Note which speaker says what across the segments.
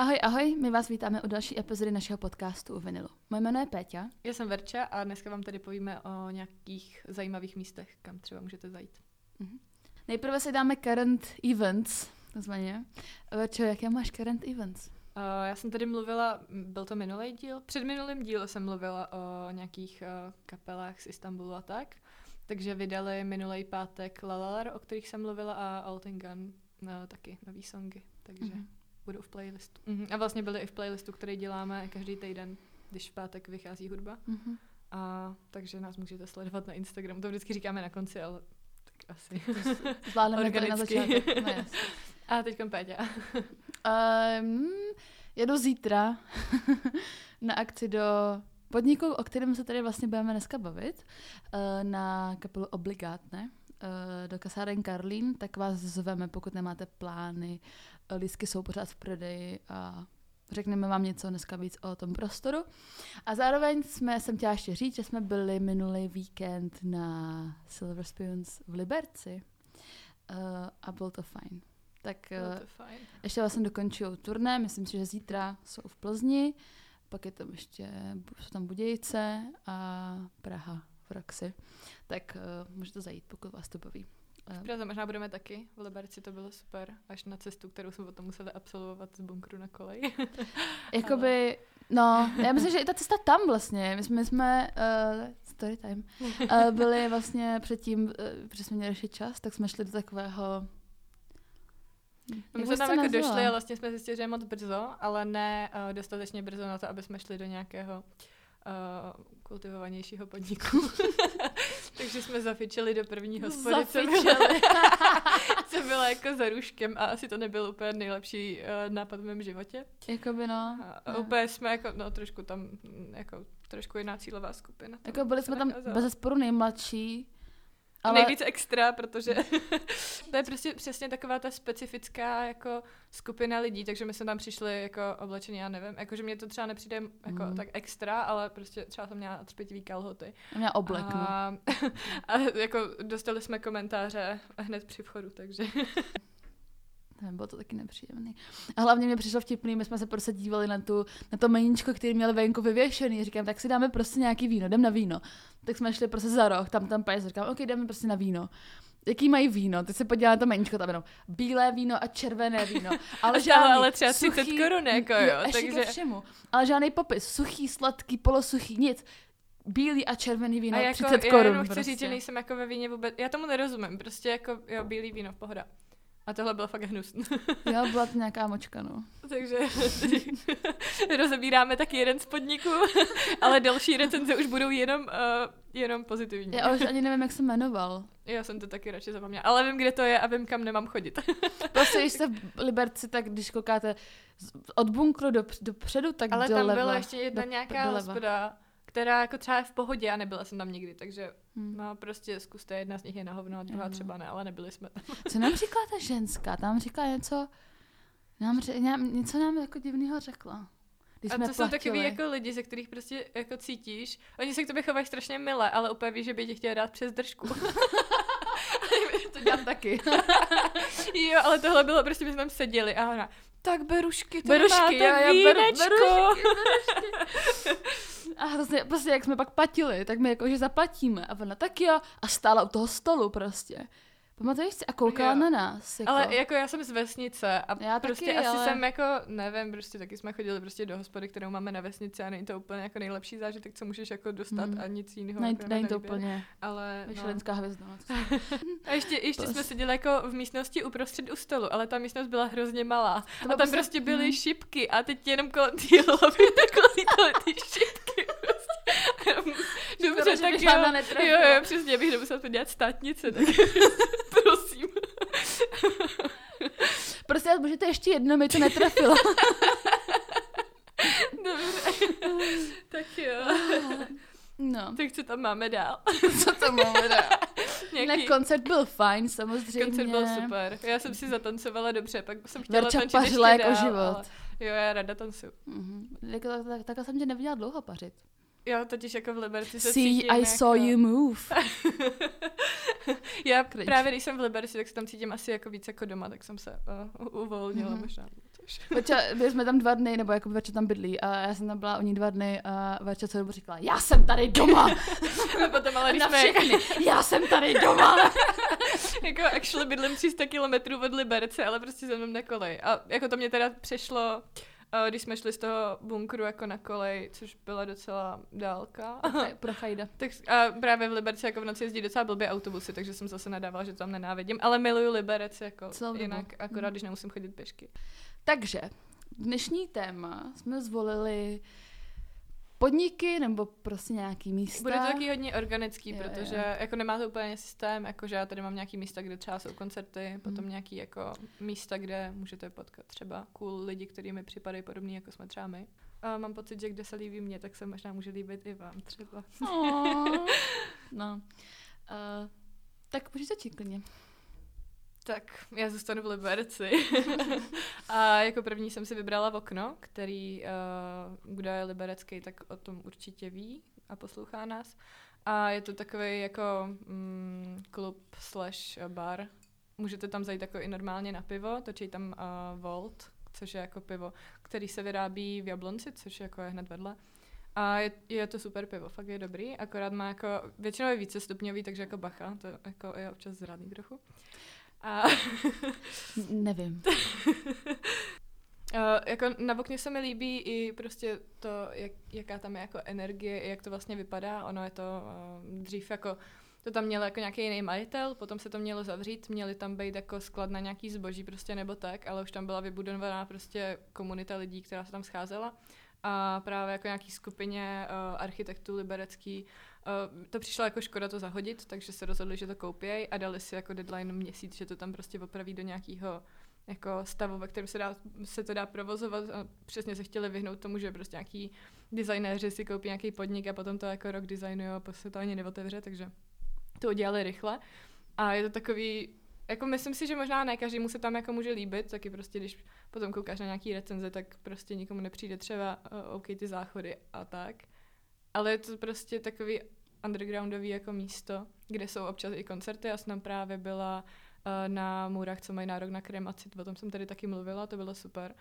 Speaker 1: Ahoj, ahoj, my vás vítáme u další epizody našeho podcastu u Vinilu. Moje jméno je Péťa.
Speaker 2: Já jsem Verča a dneska vám tady povíme o nějakých zajímavých místech, kam třeba můžete zajít.
Speaker 1: Mhm. Nejprve si dáme current events, takzvaně. Verčo, jaké máš current events?
Speaker 2: Uh, já jsem tady mluvila, byl to minulý díl, před minulým dílem jsem mluvila o nějakých uh, kapelách z Istanbulu a tak. Takže vydali minulý pátek Lalalar, o kterých jsem mluvila, a Altingan no, taky nový songy. Takže mm-hmm. Budou v playlistu. Mm-hmm. A vlastně byly i v playlistu, který děláme každý týden, když v pátek vychází hudba. Mm-hmm. A takže nás můžete sledovat na Instagramu. To vždycky říkáme na konci, ale tak asi.
Speaker 1: Zvládneme tady na začátek. No,
Speaker 2: a teď Péťa.
Speaker 1: um, jedu zítra na akci do podniku, o kterém se tady vlastně budeme dneska bavit, uh, na kapelu Obligátne uh, do kasáren Karlín, tak vás zveme, pokud nemáte plány. Lístky jsou pořád v prodeji a řekneme vám něco dneska víc o tom prostoru. A zároveň jsme, jsem chtěla ještě říct, že jsme byli minulý víkend na Silver Spoons v Liberci uh, a byl to fajn. Tak uh, to fajn. ještě vlastně dokončují turné, myslím si, že zítra jsou v Plzni, pak je tam ještě, jsou tam Budějce a Praha v Roxy. Tak uh, můžete zajít, pokud vás to baví.
Speaker 2: Praze možná budeme taky. V Liberci to bylo super. Až na cestu, kterou jsme potom museli absolvovat z bunkru na kolej.
Speaker 1: Jakoby, no, já myslím, že i ta cesta tam vlastně. My jsme, my jsme uh, story time, uh, byli vlastně předtím, uh, protože jsme měli ještě čas, tak jsme šli do takového
Speaker 2: my jsme tam jako nazvala? došli a vlastně jsme zjistili, že je moc brzo, ale ne uh, dostatečně brzo na to, aby jsme šli do nějakého uh, kultivovanějšího podniku. Takže jsme zafičili do první hospody, co bylo, co bylo jako za růžkem a asi to nebyl úplně nejlepší uh, nápad v mém životě.
Speaker 1: Jakoby no.
Speaker 2: A úplně jsme jako, no trošku tam, jako trošku jiná cílová skupina.
Speaker 1: Jako byli jsme tam bez sporu nejmladší,
Speaker 2: ale... Nejvíc extra, protože to je prostě přesně taková ta specifická jako skupina lidí, takže my jsme tam přišli jako oblečení, já nevím, jakože mě to třeba nepřijde jako mm. tak extra, ale prostě třeba jsem měla třpitivý kalhoty.
Speaker 1: Měla oblek,
Speaker 2: a, no. a jako dostali jsme komentáře hned při vchodu, takže...
Speaker 1: Nevím, bylo to taky nepříjemný. A hlavně mě přišlo vtipný, my jsme se prostě dívali na, tu, na to meníčko, který měl venku vyvěšený. Říkám, tak si dáme prostě nějaký víno, jdem na víno. Tak jsme šli prostě za roh, tam tam pajec, říkám, ok, jdeme prostě na víno. Jaký mají víno? Teď se podívá na to meníčko, tam jenom bílé víno a červené víno.
Speaker 2: Ale žádný ale třeba 30 suchý, korun, jako jo.
Speaker 1: jo takže... všemu. Ale žádný popis. Suchý, sladký, polosuchý, nic bílý a červený víno, a jako, 30 korun. Já jenom
Speaker 2: chci prostě. říct, že nejsem jako ve víně vůbec, já tomu nerozumím, prostě jako jo, bílý víno, v pohoda. A tohle bylo fakt hnusný.
Speaker 1: jo, byla to nějaká močka, no.
Speaker 2: Takže rozebíráme taky jeden z podniků, ale další recenze už budou jenom, uh, jenom pozitivní.
Speaker 1: Já už ani nevím, jak se jmenoval.
Speaker 2: Já jsem to taky radši zapomněla, ale vím, kde to je a vím, kam nemám chodit.
Speaker 1: prostě, když jste v Liberci, tak když koukáte od bunkru do, dopředu, tak
Speaker 2: Ale
Speaker 1: doleva,
Speaker 2: tam byla ještě jedna do, nějaká hospoda, která jako třeba je v pohodě a nebyla jsem tam nikdy, takže hmm. no prostě zkuste, jedna z nich je na hovno a druhá hmm. třeba ne, ale nebyli jsme tam.
Speaker 1: Co nám říkala ta ženská? Tam říkala něco, nám, ře, nám něco nám jako divného řekla.
Speaker 2: Když a to jsou takový jako lidi, ze kterých prostě jako cítíš, oni se k tobě chovají strašně milé, ale úplně víš, že by tě chtěli dát přes držku.
Speaker 1: to dělám taky.
Speaker 2: jo, ale tohle bylo, prostě my jsme tam seděli a ona, tak berušky, to
Speaker 1: berušky,
Speaker 2: máte
Speaker 1: já, já beru, berušky, berušky. A hrozně, prostě jak jsme pak platili, tak my jakože zaplatíme. A ona tak jo. A stála u toho stolu prostě. Pamatuješ si? A koukala jo. na nás.
Speaker 2: Jako. Ale jako já jsem z vesnice a já prostě taky, asi ale... jsem jako, nevím, prostě taky jsme chodili prostě do hospody, kterou máme na vesnici a není to úplně jako nejlepší zážitek, co můžeš jako dostat hmm. a nic jiného.
Speaker 1: Není, není to úplně
Speaker 2: ale,
Speaker 1: myšlenská no. hvězda.
Speaker 2: a ještě, ještě jsme seděli jako v místnosti uprostřed u stolu, ale ta místnost byla hrozně malá. To a tam prostě byly hmm. šipky a teď jenom kolem té hlavy takhle ty šipky. Dobře, tak jo, jo, jo, přesně, bych nemusela podívat státnice, tak prosím.
Speaker 1: Prostě můžete ještě jedno, mi to netrafilo.
Speaker 2: Dobře, tak jo.
Speaker 1: No.
Speaker 2: Tak co tam máme dál?
Speaker 1: co tam máme dál? Nějaký... Ne, koncert byl fajn, samozřejmě.
Speaker 2: Koncert byl super. Já jsem si zatancovala dobře, pak jsem chtěla
Speaker 1: Verča
Speaker 2: tančit ještě
Speaker 1: jako
Speaker 2: dál,
Speaker 1: život.
Speaker 2: Ale... Jo, já ráda tancuju.
Speaker 1: Mm-hmm. Tak, tak, tak, tak jsem tě neviděla dlouho pařit.
Speaker 2: Jo, totiž jako v Liberci se
Speaker 1: See,
Speaker 2: cítím
Speaker 1: I
Speaker 2: jako...
Speaker 1: saw you move.
Speaker 2: Já Cringe. právě když jsem v Liberci, tak se tam cítím asi jako víc jako doma, tak jsem se uh, uvolnila mm-hmm. možná.
Speaker 1: Verča, byli jsme tam dva dny, nebo jako Verča tam bydlí a já jsem tam byla u ní dva dny a Verča celou dobu říkala, já jsem tady doma!
Speaker 2: A potom ale
Speaker 1: Na všechny, já jsem tady doma!
Speaker 2: jako actually bydlím 300 kilometrů od Liberce, ale prostě jsem na kolej. A jako to mě teda přešlo, když jsme šli z toho bunkru jako na kolej, což byla docela dálka.
Speaker 1: Pro Chajda.
Speaker 2: Tak a právě v Liberci jako v noci jezdí docela blbě autobusy, takže jsem zase nadávala, že to tam nenávidím, ale miluju Liberec jako
Speaker 1: Celou dobu.
Speaker 2: jinak, akorát
Speaker 1: Mhm.
Speaker 2: když nemusím chodit pěšky.
Speaker 1: Takže dnešní téma jsme zvolili podniky nebo prostě nějaký místa.
Speaker 2: Bude to taky hodně organický,
Speaker 1: Jo,
Speaker 2: protože
Speaker 1: jo.
Speaker 2: jako nemá to úplně systém, jakože já tady mám nějaký místa, kde třeba jsou koncerty, potom nějaký jako místa, kde můžete potkat třeba cool lidi, kteří mi připadají podobný, jako jsme třeba my. A mám pocit, že kde se líbí mě, tak se možná může líbit i vám třeba.
Speaker 1: No. Uh, tak můžeš začít klidně.
Speaker 2: Tak, já zůstanu v Liberci. a jako první jsem si vybrala v okno, který, uh, kdo je liberecký, tak o tom určitě ví a poslouchá nás. A je to takový jako mm, klub slash bar. Můžete tam zajít jako i normálně na pivo, točí tam uh, Volt, což je jako pivo, který se vyrábí v Jablonci, což jako je hned vedle. A je, je to super pivo, fakt je dobrý, akorát má jako, většinou je více stupňový, takže jako bacha, to jako je občas zradný trochu. A
Speaker 1: nevím.
Speaker 2: Uh, jako na okně se mi líbí i prostě to, jak, jaká tam je jako energie, jak to vlastně vypadá. Ono je to uh, dřív jako, to tam měl jako nějaký jiný majitel, potom se to mělo zavřít, měli tam být jako sklad na nějaký zboží prostě nebo tak, ale už tam byla vybudovaná prostě komunita lidí, která se tam scházela. A právě jako nějaký skupině uh, architektů liberecký uh, to přišlo jako škoda to zahodit, takže se rozhodli, že to koupějí a dali si jako deadline měsíc, že to tam prostě opraví do nějakého jako stavu, ve kterém se, dá, se to dá provozovat a přesně se chtěli vyhnout tomu, že prostě nějaký designéři si koupí nějaký podnik a potom to jako rok designují a se to ani neotevře, takže to udělali rychle. A je to takový, jako myslím si, že možná ne každému se tam jako může líbit, taky prostě když potom koukáš na nějaký recenze, tak prostě nikomu nepřijde třeba uh, OK ty záchody a tak. Ale je to prostě takový undergroundový jako místo, kde jsou občas i koncerty. Já jsem tam právě byla eh, na Můrách, co mají nárok na kremaci, o tom jsem tady taky mluvila, to bylo super.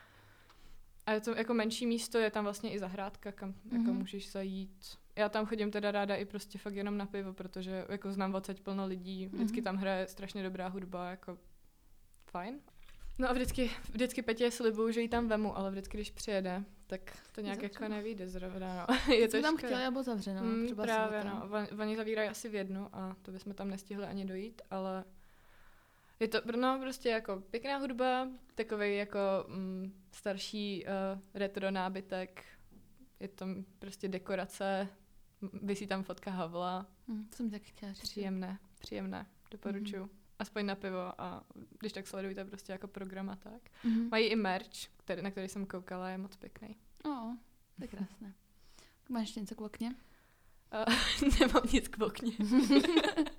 Speaker 2: A je to jako menší místo, je tam vlastně i zahrádka, kam mm-hmm. jako
Speaker 1: Mhm.
Speaker 2: můžeš zajít. Já tam chodím teda ráda i prostě fakt jenom na pivo, protože jako znám odsaď plno lidí, vždycky
Speaker 1: Mhm.
Speaker 2: tam hraje strašně dobrá hudba, jako fajn. No a vždycky, vždycky Petě slibuju, že ji tam vemu, ale vždycky, když přijede, tak to nějak jako nevyjde zrovna, no. je to
Speaker 1: Jsme tam chtěli, aby zavřeno.
Speaker 2: Mm,
Speaker 1: třeba
Speaker 2: právě, no. Oni- zavírají asi v jednu a to bychom tam nestihli ani dojít, ale je to no, prostě jako pěkná hudba, takový jako mm, starší uh, retro nábytek, je tam prostě dekorace, visí tam fotka Havla,
Speaker 1: to jsem tak chtěla říct.
Speaker 2: příjemné, příjemné, doporučuji.
Speaker 1: Mhm.
Speaker 2: Aspoň na pivo a když tak sledujte prostě jako program a tak.
Speaker 1: Mhm.
Speaker 2: Mají i merch, který, na který jsem koukala, je moc pěkný.
Speaker 1: O, to je krásné. Máš něco k okně?
Speaker 2: Uh, nemám nic k okně.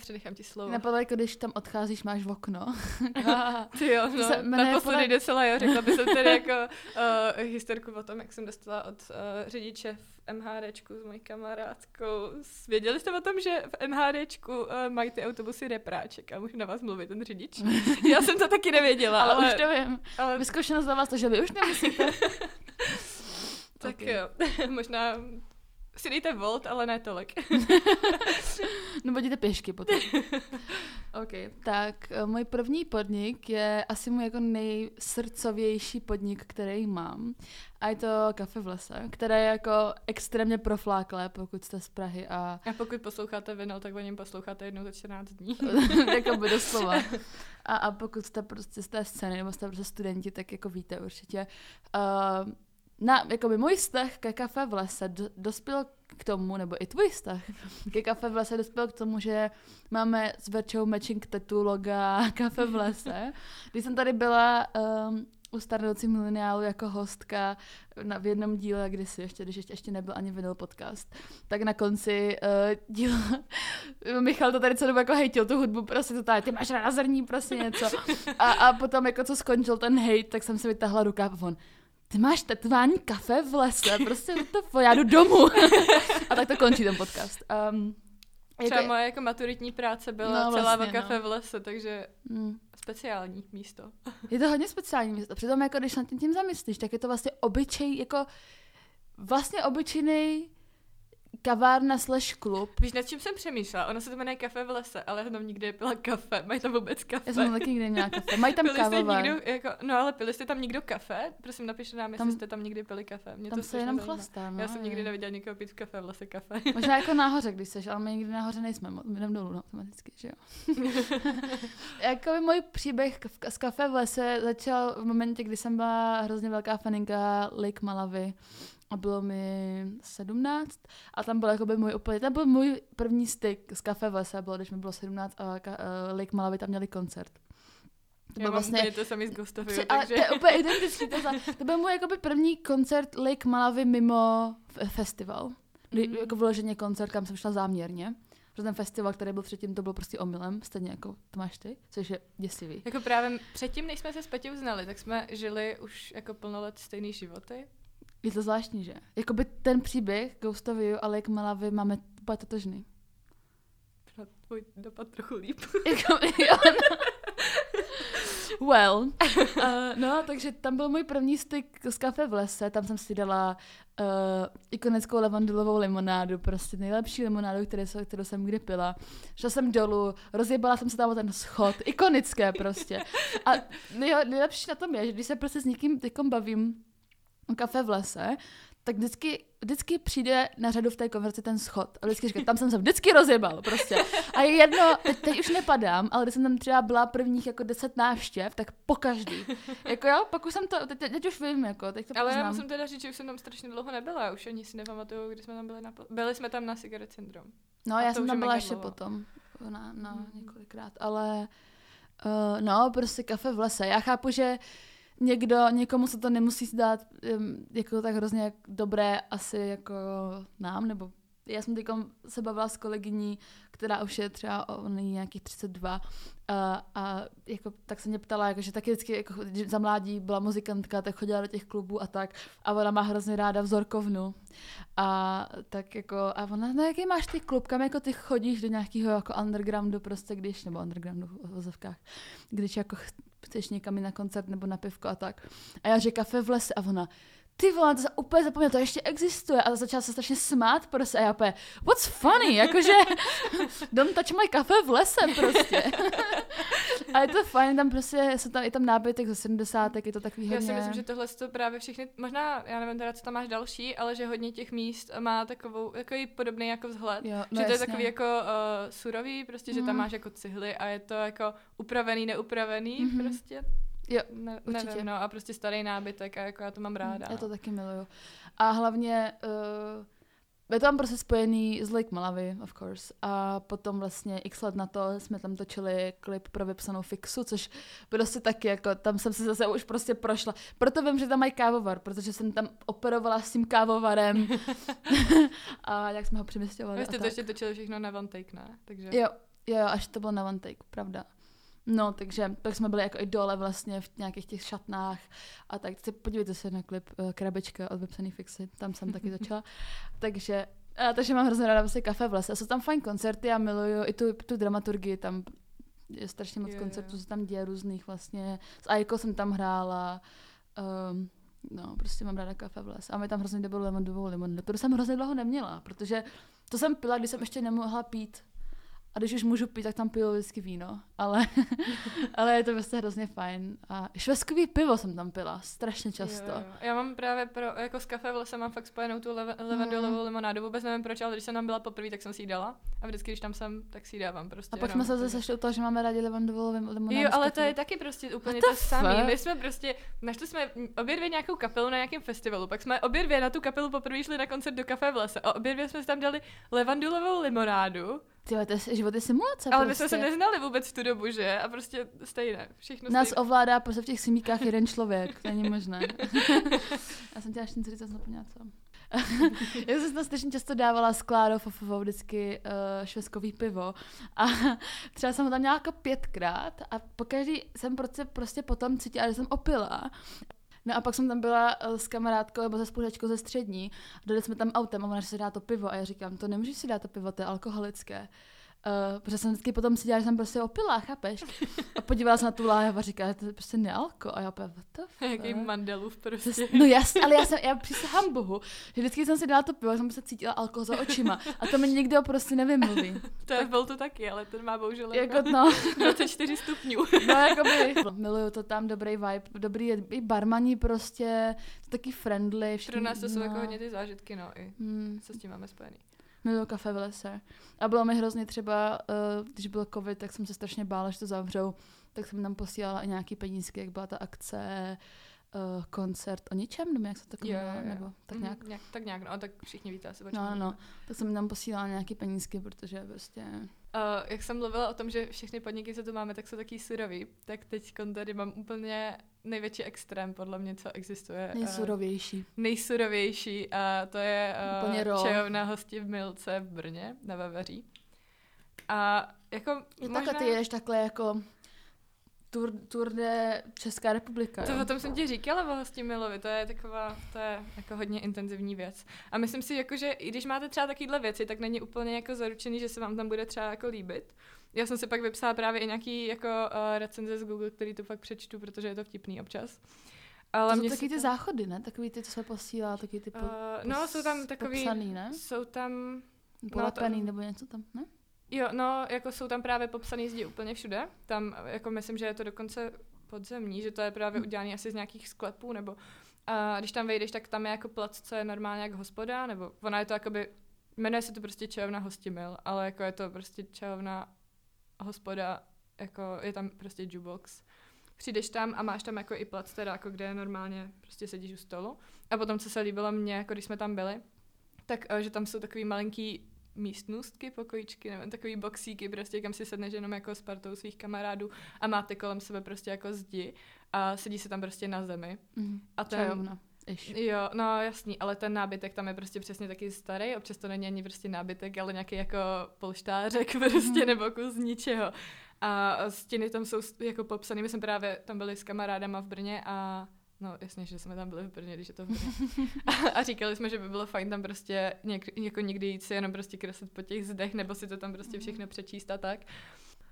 Speaker 2: Předechám ti slovo.
Speaker 1: Napadlo, jako když tam odcházíš, máš v okno.
Speaker 2: Ty jo,
Speaker 1: To
Speaker 2: no,
Speaker 1: se
Speaker 2: naposledy
Speaker 1: podle-
Speaker 2: docela jo, řekla bych tady jako uh, historku o tom, jak jsem dostala od uh, řidiče v MHDčku s mojí kamarádkou. Věděli jste o tom, že v MHDčku uh, mají ty autobusy repráček a můžu na vás mluvit ten řidič? Já jsem to taky nevěděla,
Speaker 1: ale,
Speaker 2: ale,
Speaker 1: už to vím.
Speaker 2: ale
Speaker 1: Vyzkoušeno za vás to, že vy už nemusíte.
Speaker 2: tak
Speaker 1: Ok.
Speaker 2: jo, možná si dejte volt, ale ne tolik.
Speaker 1: Nebo jděte pěšky potom. OK, tak eh, můj první podnik je asi můj jako nejsrdcovější podnik, který mám. A je to kafe v lese, které je jako extrémně profláklé, pokud jste z Prahy a
Speaker 2: A pokud posloucháte vinyl, tak o něm posloucháte jednou za 14 dní.
Speaker 1: jako by doslova. A, a pokud jste prostě z té scény nebo jste prostě studenti, tak jako víte určitě. Uh, na, jako by můj vztah ke kafe v lese do, dospěl k tomu, nebo i tvůj vztah ke kafe v lese dospěl k tomu, že máme s Verčou matching tatu loga kafe v lese. Když jsem tady byla um, u starnoucí mileniálu jako hostka na, v jednom díle kdysi, ještě, když ještě, ještě nebyl ani vinyl podcast, tak na konci uh, díla Michal to tady celou dobu jako hejtil tu hudbu, prostě to tady, ty máš rázerní, prostě něco. A, a potom jako co skončil ten hejt, tak jsem si vytáhla rukáv a on, ty máš tetování kafe v lese, prostě to, já jdu domů. a tak to končí ten podcast. Um,
Speaker 2: Třeba moje jako maturitní práce byla
Speaker 1: No,
Speaker 2: celá
Speaker 1: vlastně,
Speaker 2: v kafe
Speaker 1: no.
Speaker 2: v lese, takže
Speaker 1: Mm.
Speaker 2: speciální místo.
Speaker 1: Je to hodně speciální místo. Přitom, jako když nad tím, tím zamyslíš, tak je to vlastně obyčej, jako vlastně obyčejný kavárna slash klub.
Speaker 2: Víš, nad čím jsem přemýšlela? Ono se to jmenuje kafe v lese, ale já tam nikdy nepila kafe. Mají tam vůbec kafe.
Speaker 1: Já jsem tam taky nikdy měla kafe. Mají tam kávovar.
Speaker 2: jako, no ale pili jste tam někdo kafe? Prosím, napište nám, jestli
Speaker 1: Tam-
Speaker 2: jste tam někdy pili kafe. Mě
Speaker 1: Tam
Speaker 2: to
Speaker 1: se jenom chlastá. No,
Speaker 2: Já jsem nikdy
Speaker 1: je.
Speaker 2: neviděla nikoho pít v kafe v lese kafe.
Speaker 1: Možná jako nahoře, když seš, ale my nikdy nahoře nejsme, my jdeme dolů no, automaticky, že jo. jako můj příběh z kafe v lese začal v momentě, kdy jsem byla hrozně velká faninka Lake Malavy a bylo mi 17 a tam byl jakoby můj úplně, to byl můj první styk z kafe v lese, bylo, když mi bylo 17 a ka, uh, Lake Malavy tam měli koncert. To byl vlastně
Speaker 2: to samý z Gustavu,
Speaker 1: Při,
Speaker 2: takže...
Speaker 1: to je úplně identický. To, za, to byl můj jakoby první koncert Lake Malavy mimo festival. Kdy,
Speaker 2: Mhm.
Speaker 1: Jako vyloženě koncert, kam jsem šla záměrně. Protože ten festival, který byl předtím, to byl prostě omylem, stejně jako to máš ty, což je děsivý.
Speaker 2: Jako právě předtím, než jsme se s Peťou znali, tak jsme žili už jako plno let stejný životy.
Speaker 1: Je to zvláštní, že? Jakoby ten příběh Ghost of You a Lake Malavy máme úplně totožný.
Speaker 2: Na tvůj dopad trochu líp.
Speaker 1: Jako, jo, no. Well, uh, no, takže tam byl můj první styk z kafe v lese, tam jsem si dala uh, ikonickou levandulovou limonádu, prostě nejlepší limonádu, které kterou jsem kdy pila. Šla jsem dolů, rozjebala jsem se tam o ten schod, ikonické prostě. A nej, nejlepší na tom je, že když se prostě s někým teďkom bavím o kafe v lese, tak vždycky, vždycky přijde na řadu v té konverzi ten schod. A vždycky říká, tam jsem se vždycky rozjebal prostě. A je jedno, teď, teď už nepadám, ale když jsem tam třeba byla prvních jako deset návštěv, tak po každý. Jako jo, pak už jsem to, teď, teď už vím, jako, teď to
Speaker 2: Ale já
Speaker 1: poznám.
Speaker 2: musím teda říct, že už jsem tam strašně dlouho nebyla. Já už ani si nepamatuju, kdy jsme tam byli. Na... Byli jsme tam na Cigarette Syndrome.
Speaker 1: No,
Speaker 2: A
Speaker 1: já jsem tam byla ještě
Speaker 2: dlouho.
Speaker 1: potom. Na, na
Speaker 2: Mhm.
Speaker 1: několikrát, ale uh, no, prostě kafe v lese. Já chápu, že někdo, někomu se to nemusí zdát jako tak hrozně dobré asi jako nám, nebo já jsem teď se bavila s kolegyní, která už je třeba o nějakých 32 a, a jako, tak se mě ptala, jako, že taky vždycky jako, za mládí byla muzikantka, tak chodila do těch klubů a tak a ona má hrozně ráda vzorkovnu. A tak jako, a ona, no jaký máš ty klub, kam jako ty chodíš do nějakého jako undergroundu prostě, když, nebo undergroundu v vozovkách, když jako ch- chceš někam jít na koncert nebo na pivko a tak. A já že kafe v lese. A ona, ty vole, to úplně zapomněla, to ještě existuje. A začala se strašně smát prostě a já úplně, what's funny, jakože don't touch my kafe v lese prostě. a je to fajn, tam prostě jsou tam, je tam nábytek ze 70. je to takový
Speaker 2: Já
Speaker 1: hodně...
Speaker 2: si myslím, že tohle to právě všechny, možná, já nevím teda, co tam máš další, ale že hodně těch míst má takovou, takový podobný jako vzhled.
Speaker 1: Jo,
Speaker 2: že
Speaker 1: no
Speaker 2: to je
Speaker 1: jasně.
Speaker 2: takový jako uh, surový, prostě, že tam
Speaker 1: Mhm.
Speaker 2: máš jako cihly a je to jako upravený, neupravený,
Speaker 1: Mhm.
Speaker 2: prostě.
Speaker 1: Jo,
Speaker 2: ne,
Speaker 1: určitě.
Speaker 2: nevím, no a prostě starý nábytek a jako já to mám ráda.
Speaker 1: Já to
Speaker 2: no.
Speaker 1: taky miluju. A hlavně uh, je to tam prostě spojený s Lake Malavy, of course. A potom vlastně x let na to jsme tam točili klip pro vypsanou fixu, což prostě taky jako, tam jsem se zase už prostě prošla. Proto vím, že tam mají kávovar, protože jsem tam operovala s tím kávovarem a jak jsme ho přemysťovali.
Speaker 2: Vy jste to ještě točili všechno na one take, ne? Takže...
Speaker 1: Jo, jo, až to bylo na one take, pravda. No, takže pak jsme byli jako i dole vlastně v nějakých těch šatnách a tak. Se podívejte se na klip uh, Krabička od vypsaný fixy, tam jsem taky začala. takže, a, takže mám hrozně ráda vlastně kafe v lese. Jsou tam fajn koncerty, já miluju i tu, tu dramaturgii, tam je strašně moc
Speaker 2: Jo,
Speaker 1: koncertů, se tam děje různých vlastně. S Aiko jsem tam hrála, um, no, prostě mám ráda kafe v lese. A my tam hrozně dobrou lemondovou limonadu, kterou jsem hrozně dlouho neměla, protože to jsem pila, když jsem ještě nemohla pít a když už můžu pít, tak tam piju vždycky víno. Ale, ale je to prostě hrozně fajn. A švestkový pivo jsem tam pila strašně často.
Speaker 2: Jo, jo. Já mám právě pro, jako z kafe v lese mám fakt spojenou tu leve, levandulovou limonádu. Vůbec nevím proč, ale když jsem tam byla poprvé, tak jsem si ji dala. A vždycky, když tam jsem, tak si ji dávám prostě.
Speaker 1: A pak
Speaker 2: jenom,
Speaker 1: jsme se zase sešli u toho, že máme rádi levandovou lim- limonádu.
Speaker 2: Jo,
Speaker 1: s
Speaker 2: ale to je taky prostě úplně to
Speaker 1: the
Speaker 2: samé. My jsme prostě, našli jsme obě dvě nějakou kapelu na nějakém festivalu, pak jsme obě dvě na tu kapelu poprvé šli na koncert do kafe v lese a obě dvě jsme si tam dali levandulovou limonádu,
Speaker 1: Ty vole, to je život je simulace
Speaker 2: ale my
Speaker 1: prostě.
Speaker 2: jsme se neznali vůbec v tu dobu, že? A prostě stejné, všechno
Speaker 1: Nás
Speaker 2: stejné.
Speaker 1: ovládá prostě v těch simíkách jeden člověk, to není možné. Já jsem chtěla ještě něco říct, a jsem zapomněla co. Já jsem tam strašně často dávala s Klárou Fofovou vždycky uh, švestkový pivo a třeba jsem ho tam měla jako pětkrát a pokaždý jsem prostě, prostě potom cítila, že jsem opila. No a pak jsem tam byla eh, s kamarádkou nebo se spolužačkou ze střední. Dali jsme tam autem a ona si dá to pivo a já říkám, to nemůžeš si dát to pivo, to je alkoholické. Uh, protože jsem vždycky potom si dělala, že jsem prostě opila, chápeš? A podívala se na tu láhev a říká, to je prostě nealko. A já opět, what the fuck?
Speaker 2: Jaký Mandelův prostě.
Speaker 1: No jasně, ale já jsem, já přísahám bohu, že vždycky jsem si dala to pivo, jsem se cítila alkohol za očima. A to mi nikdo prostě nevymluví.
Speaker 2: to je byl to taky, ale ten má bohužel
Speaker 1: jako no.
Speaker 2: 24 stupňů.
Speaker 1: no, jakoby. Miluju to tam, dobrý vibe, dobrý je, i barmaní prostě, to taky friendly.
Speaker 2: Všichni, Pro nás to jsou jako hodně ty zážitky, no i. Hmm. Co s tím máme spojený
Speaker 1: miluju kafe v lese. A bylo mi hrozně třeba, uh, když byl covid, tak jsem se strašně bála, že to zavřou, tak jsem tam posílala i nějaký penízky, jak byla ta akce, uh, koncert o ničem, nebo jak se to takový yeah, nebo tak mhm, nějak.
Speaker 2: Mm, nějak. Tak nějak, no, tak všichni víte asi,
Speaker 1: No, no, no, tak jsem tam posílala nějaký penízky, protože prostě
Speaker 2: Uh, jak jsem mluvila o tom, že všechny podniky, co tu máme, tak jsou taky surový, tak teď tady mám úplně největší extrém, podle mě, co existuje.
Speaker 1: Nejsurovější.
Speaker 2: Uh, nejsurovější a to je uh, čajovna hosti v Milce v Brně na Veveří. A jako
Speaker 1: je možná... takhle ty jedeš takhle jako Tour, Tour de Česká republika.
Speaker 2: To o tom jsem ti říkala o Milovi, to je taková, to je jako hodně intenzivní věc. A myslím si, jako, že i když máte třeba takovéhle věci, tak není úplně jako zaručený, že se vám tam bude třeba jako líbit. Já jsem si pak vypsala právě i nějaký jako uh, recenze z Google, který to pak přečtu, protože je to vtipný občas.
Speaker 1: Ale to jsou taky ty tam... záchody, ne? Takový ty, co se posílá, taky ty po, uh,
Speaker 2: No, jsou tam takový...
Speaker 1: Popsaný, ne?
Speaker 2: Jsou tam...
Speaker 1: Polepený no, to... nebo něco tam, ne?
Speaker 2: Jo, no, jako jsou tam právě popsané zdi úplně všude. Tam, jako myslím, že je to dokonce podzemní, že to je právě hm. udělané asi z nějakých sklepů, nebo a když tam vejdeš, tak tam je jako plac, co je normálně jak hospoda, nebo ona je to jakoby, jmenuje se to prostě čajovna hostimil, ale jako je to prostě čajovna hospoda, jako je tam prostě jukebox. Přijdeš tam a máš tam jako i plac teda, jako kde normálně prostě sedíš u stolu. A potom, co se líbilo mně, jako když jsme tam byli, tak eh, že tam jsou takový malinký místnostky, pokojičky, nevím, takový boxíky, prostě kam si sedneš jenom jako s partou svých kamarádů a máte kolem sebe prostě jako zdi a sedí se tam prostě na zemi.
Speaker 1: Mm, a ten, čajovna. Iš.
Speaker 2: Jo, no jasný, ale ten nábytek tam je prostě přesně taky starý, občas to není ani prostě nábytek, ale nějaký jako polštářek prostě mm. nebo kus ničeho. A stěny tam jsou jako popsané, my jsme právě tam byli s kamarádama v Brně a No jasně, že jsme tam byli v Brně, když je to v Brně. a, a říkali jsme, že by bylo fajn tam prostě něk, jako někdy jít si jenom prostě kreslit po těch zdech, nebo si to tam prostě mhm. všechno přečíst a tak.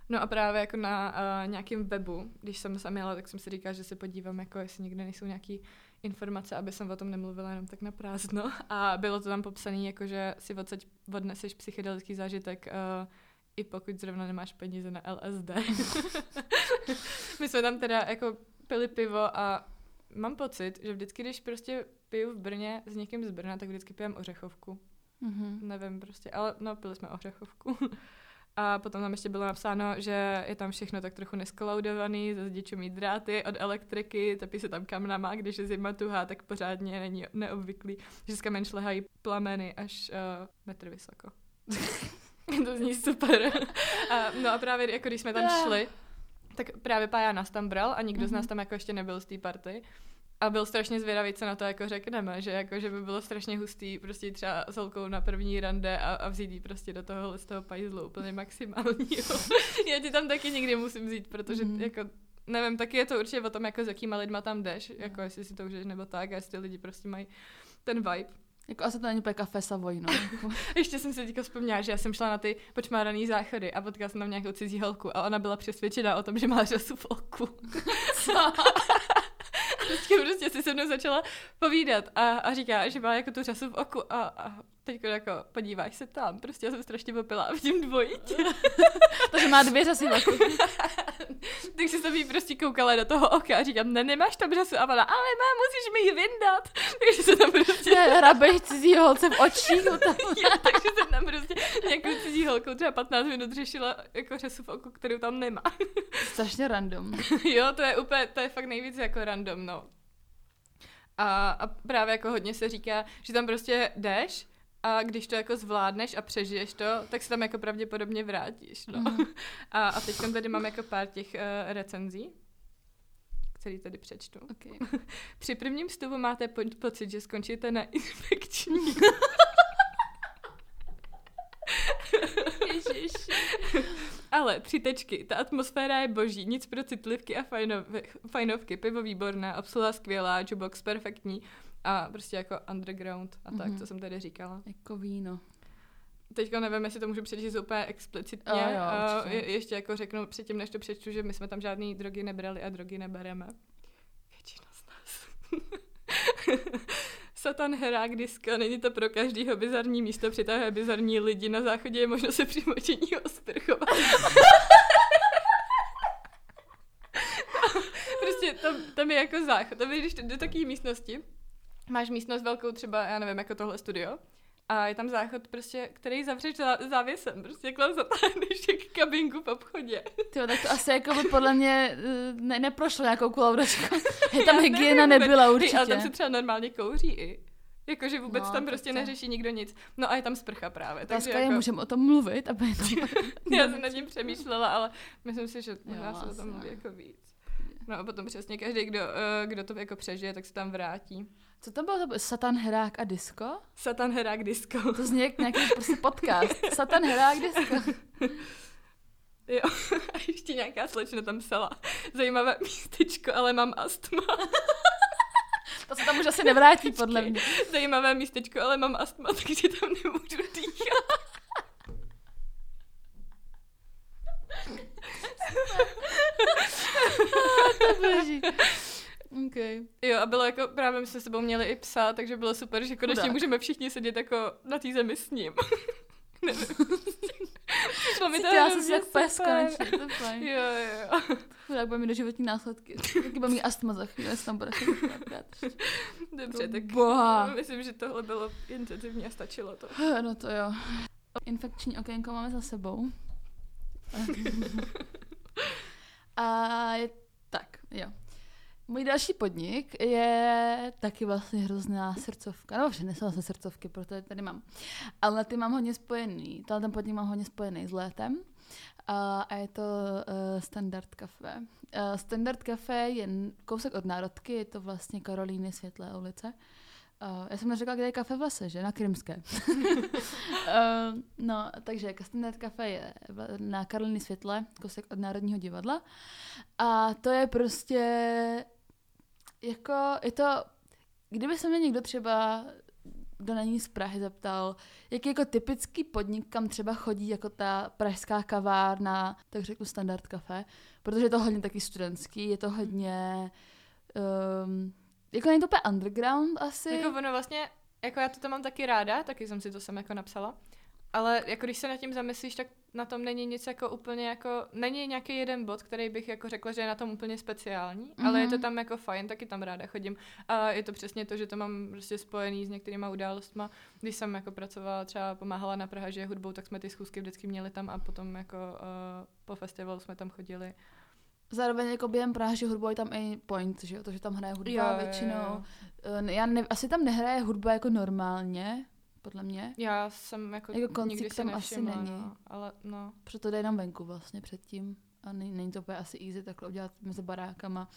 Speaker 2: No a právě jako na uh, nějakém webu, když jsem tam jela, tak jsem si říkala, že se podívám, jako jestli někde nejsou nějaký informace, aby jsem o tom nemluvila jenom tak na prázdno. A bylo to tam popsané, jako že si odsaď odneseš psychedelický zážitek uh, i pokud zrovna nemáš peníze na LSD. My jsme tam teda jako pili pivo a mám pocit, že vždycky, když prostě piju v Brně s někým z Brna, tak vždycky pijem ořechovku. Mm-hmm. Nevím prostě, ale no, pili jsme ořechovku. A potom tam ještě bylo napsáno, že je tam všechno tak trochu neskolaudovaný, ze zdičumí dráty od elektriky, tepí se tam kamnama, když je zima tuhá, tak pořádně není neobvyklý, že z kamen šlehají plameny až uh, metr vysoko. to zní super. a, no a právě jako když jsme tam šli, tak právě Pája nás tam bral a nikdo mm-hmm. z nás mhm. tam jako ještě nebyl z té party. A byl strašně zvědavý, co na to jako řekneme, že jako, že by bylo strašně hustý prostě třeba s holkou na první rande a, a vzít jí prostě do toho z toho pajzlu úplně maximálního. Já ti tam taky někdy musím vzít, protože mm-hmm. jako nevím, taky je to určitě o tom, jako s jakýma lidma tam jdeš, jako jestli si to užiješ nebo tak, a jestli ty lidi prostě mají ten vibe.
Speaker 1: Jako asi to není úplně kafe Savoy, no.
Speaker 2: Ještě jsem si teďka vzpomněla, že já jsem šla na ty počmáraný záchody a potkala jsem tam nějakou cizí holku a ona byla přesvědčena o tom, že má řasu v oku. Co? teďka prostě si se mnou začala povídat a, a říká, že má jako tu řasu v oku a, a teď jako podíváš se tam, prostě já jsem strašně popila a vidím dvojitě.
Speaker 1: Takže má dvě řasy v oku.
Speaker 2: Takže jsem jí prostě koukala do toho oka a říkám, ne, nemáš tam řasu a ona, ale má, musíš mi ji vyndat. Takže se tam prostě...
Speaker 1: Hrabeš cizí holce v očích.
Speaker 2: Tam. jo, takže jsem tam prostě nějakou cizí holkou třeba 15 minut řešila jako řasu v oku, kterou tam nemá.
Speaker 1: Strašně random.
Speaker 2: jo, to je úplně, to je fakt nejvíc jako random, no. A, a právě jako hodně se říká, že tam prostě jdeš a když to jako zvládneš a přežiješ to, tak se tam jako pravděpodobně vrátíš, no. Mm. A, a teď tady mám jako pár těch uh, recenzí, který tady přečtu.
Speaker 1: Okay.
Speaker 2: Při prvním vstupu máte po- pocit, že skončíte na infekční. Ale tři tečky, ta atmosféra je boží, nic pro citlivky a fajnovky, fajnovky pivo výborné, obsluha skvělá, jukebox perfektní a prostě jako underground a tak,
Speaker 1: Mhm.
Speaker 2: co jsem tady říkala.
Speaker 1: Jako víno.
Speaker 2: Teďka nevím, jestli to můžu přečíst úplně explicitně.
Speaker 1: Jo, jo, určitě.
Speaker 2: je, ještě jako řeknu předtím, než to přečtu, že my jsme tam žádný drogy nebrali a drogy nebereme. Většina z nás. Satan herák diska, není to pro každýho bizarní místo, přitahuje bizarní lidi, na záchodě je možno se při močení osprchovat. prostě tam, tam je jako záchod. Tam je, když do takové místnosti, máš místnost velkou třeba, já nevím, jako tohle studio, a je tam záchod prostě, který zavřeš zá, závěsem, prostě jak zatáhneš jak kabinku v obchodě.
Speaker 1: Tyjo, tak to asi jako by podle mě eh, ne, neprošlo nějakou kolaudačkou. Je tam
Speaker 2: Já
Speaker 1: hygiena
Speaker 2: nevím,
Speaker 1: nebyla určitě.
Speaker 2: ale tam se třeba normálně kouří i. Jakože vůbec
Speaker 1: No,
Speaker 2: tam prostě
Speaker 1: to-
Speaker 2: neřeší nikdo nic. No a je tam sprcha právě. Takže
Speaker 1: Otázka je,
Speaker 2: jako,
Speaker 1: můžeme o tom mluvit, aby to...
Speaker 2: já jsem nad tím přemýšlela, ale myslím si, že možná se o tom mluví jako víc. No a potom přesně každý, kdo, eh, kdo to jako přežije, tak se tam vrátí.
Speaker 1: Co to bylo? Satan, Herák a Disco?
Speaker 2: Satan herák disco.
Speaker 1: To zní jak nějaký prostě podcast. Satan, Herák, Disco.
Speaker 2: Jo, a ještě nějaká slečna tam psala. Zajímavé místečko, ale mám astma.
Speaker 1: To se tam už asi nevrátí, podle mě.
Speaker 2: Zajímavé místečko, ale mám astma, takže tam nemůžu dýchat.
Speaker 1: To boží. Okay.
Speaker 2: Jo, a bylo jako, právě my jsme s sebou měli i psa, takže bylo super, že konečně
Speaker 1: Chudák.
Speaker 2: můžeme všichni sedět jako na té zemi s ním. Nevím.
Speaker 1: Cítila jsem se jak pes konečně, to je fajn.
Speaker 2: Jo, jo.
Speaker 1: Chudák bude mít doživotní následky. Taky bude mít astma za chvíli, jestli tam bude.
Speaker 2: Dobře, tak
Speaker 1: Boha.
Speaker 2: myslím, že tohle bylo intenzivní a stačilo to.
Speaker 1: No to jo. Infekční okénko máme za sebou. A je tak, jo. Můj další podnik je taky vlastně hrozná srdcovka. No, jsou vlastně srdcovky, protože tady mám. Ale ty mám hodně spojený. Tenhle ten podnik mám hodně spojený s létem. A, a je to uh, Standard Café. Uh, Standard Café je kousek od Národky, je to vlastně Karolíny Světlé ulice. Uh, já jsem neřekla, kde je kafe v lese, že? Na Krymské. uh, no, takže Standard Café je na Karolíny Světle, kousek od Národního divadla. A to je prostě jako, je to, kdyby se mě někdo třeba kdo není z Prahy zeptal, jaký jako typický podnik, kam třeba chodí jako ta pražská kavárna, tak řeknu Standard Café, protože je to hodně taky studentský, je to hodně, um, jako není to úplně underground asi.
Speaker 2: Jako ono vlastně, jako já to tam mám taky ráda, taky jsem si to sem jako napsala. Ale jako když se nad tím zamyslíš, tak na tom není nic jako úplně jako, není nějaký jeden bod, který bych jako řekla, že je na tom úplně speciální, mm-hmm. ale je to
Speaker 1: Mhm.
Speaker 2: tam jako fajn, taky tam ráda chodím. A je to přesně to, že to mám prostě spojený s některýma událostma. Když jsem jako pracovala, třeba pomáhala na Praha, že je hudbou, tak jsme ty schůzky vždycky měli tam a potom jako uh, po festivalu jsme tam chodili.
Speaker 1: Zároveň jako během Prahy, že hudba je tam i point, že jo, to, že tam hraje hudba
Speaker 2: Jo, jo, jo,
Speaker 1: většinou.
Speaker 2: jo.
Speaker 1: Eh, Já ne, asi tam nehraje hudba jako normálně, podle mě.
Speaker 2: Já jsem jako,
Speaker 1: Jako koncik
Speaker 2: nikdy
Speaker 1: tam asi není.
Speaker 2: No, ale no.
Speaker 1: Proto jde jenom venku vlastně předtím. A není, není to úplně asi easy takhle udělat mezi barákama.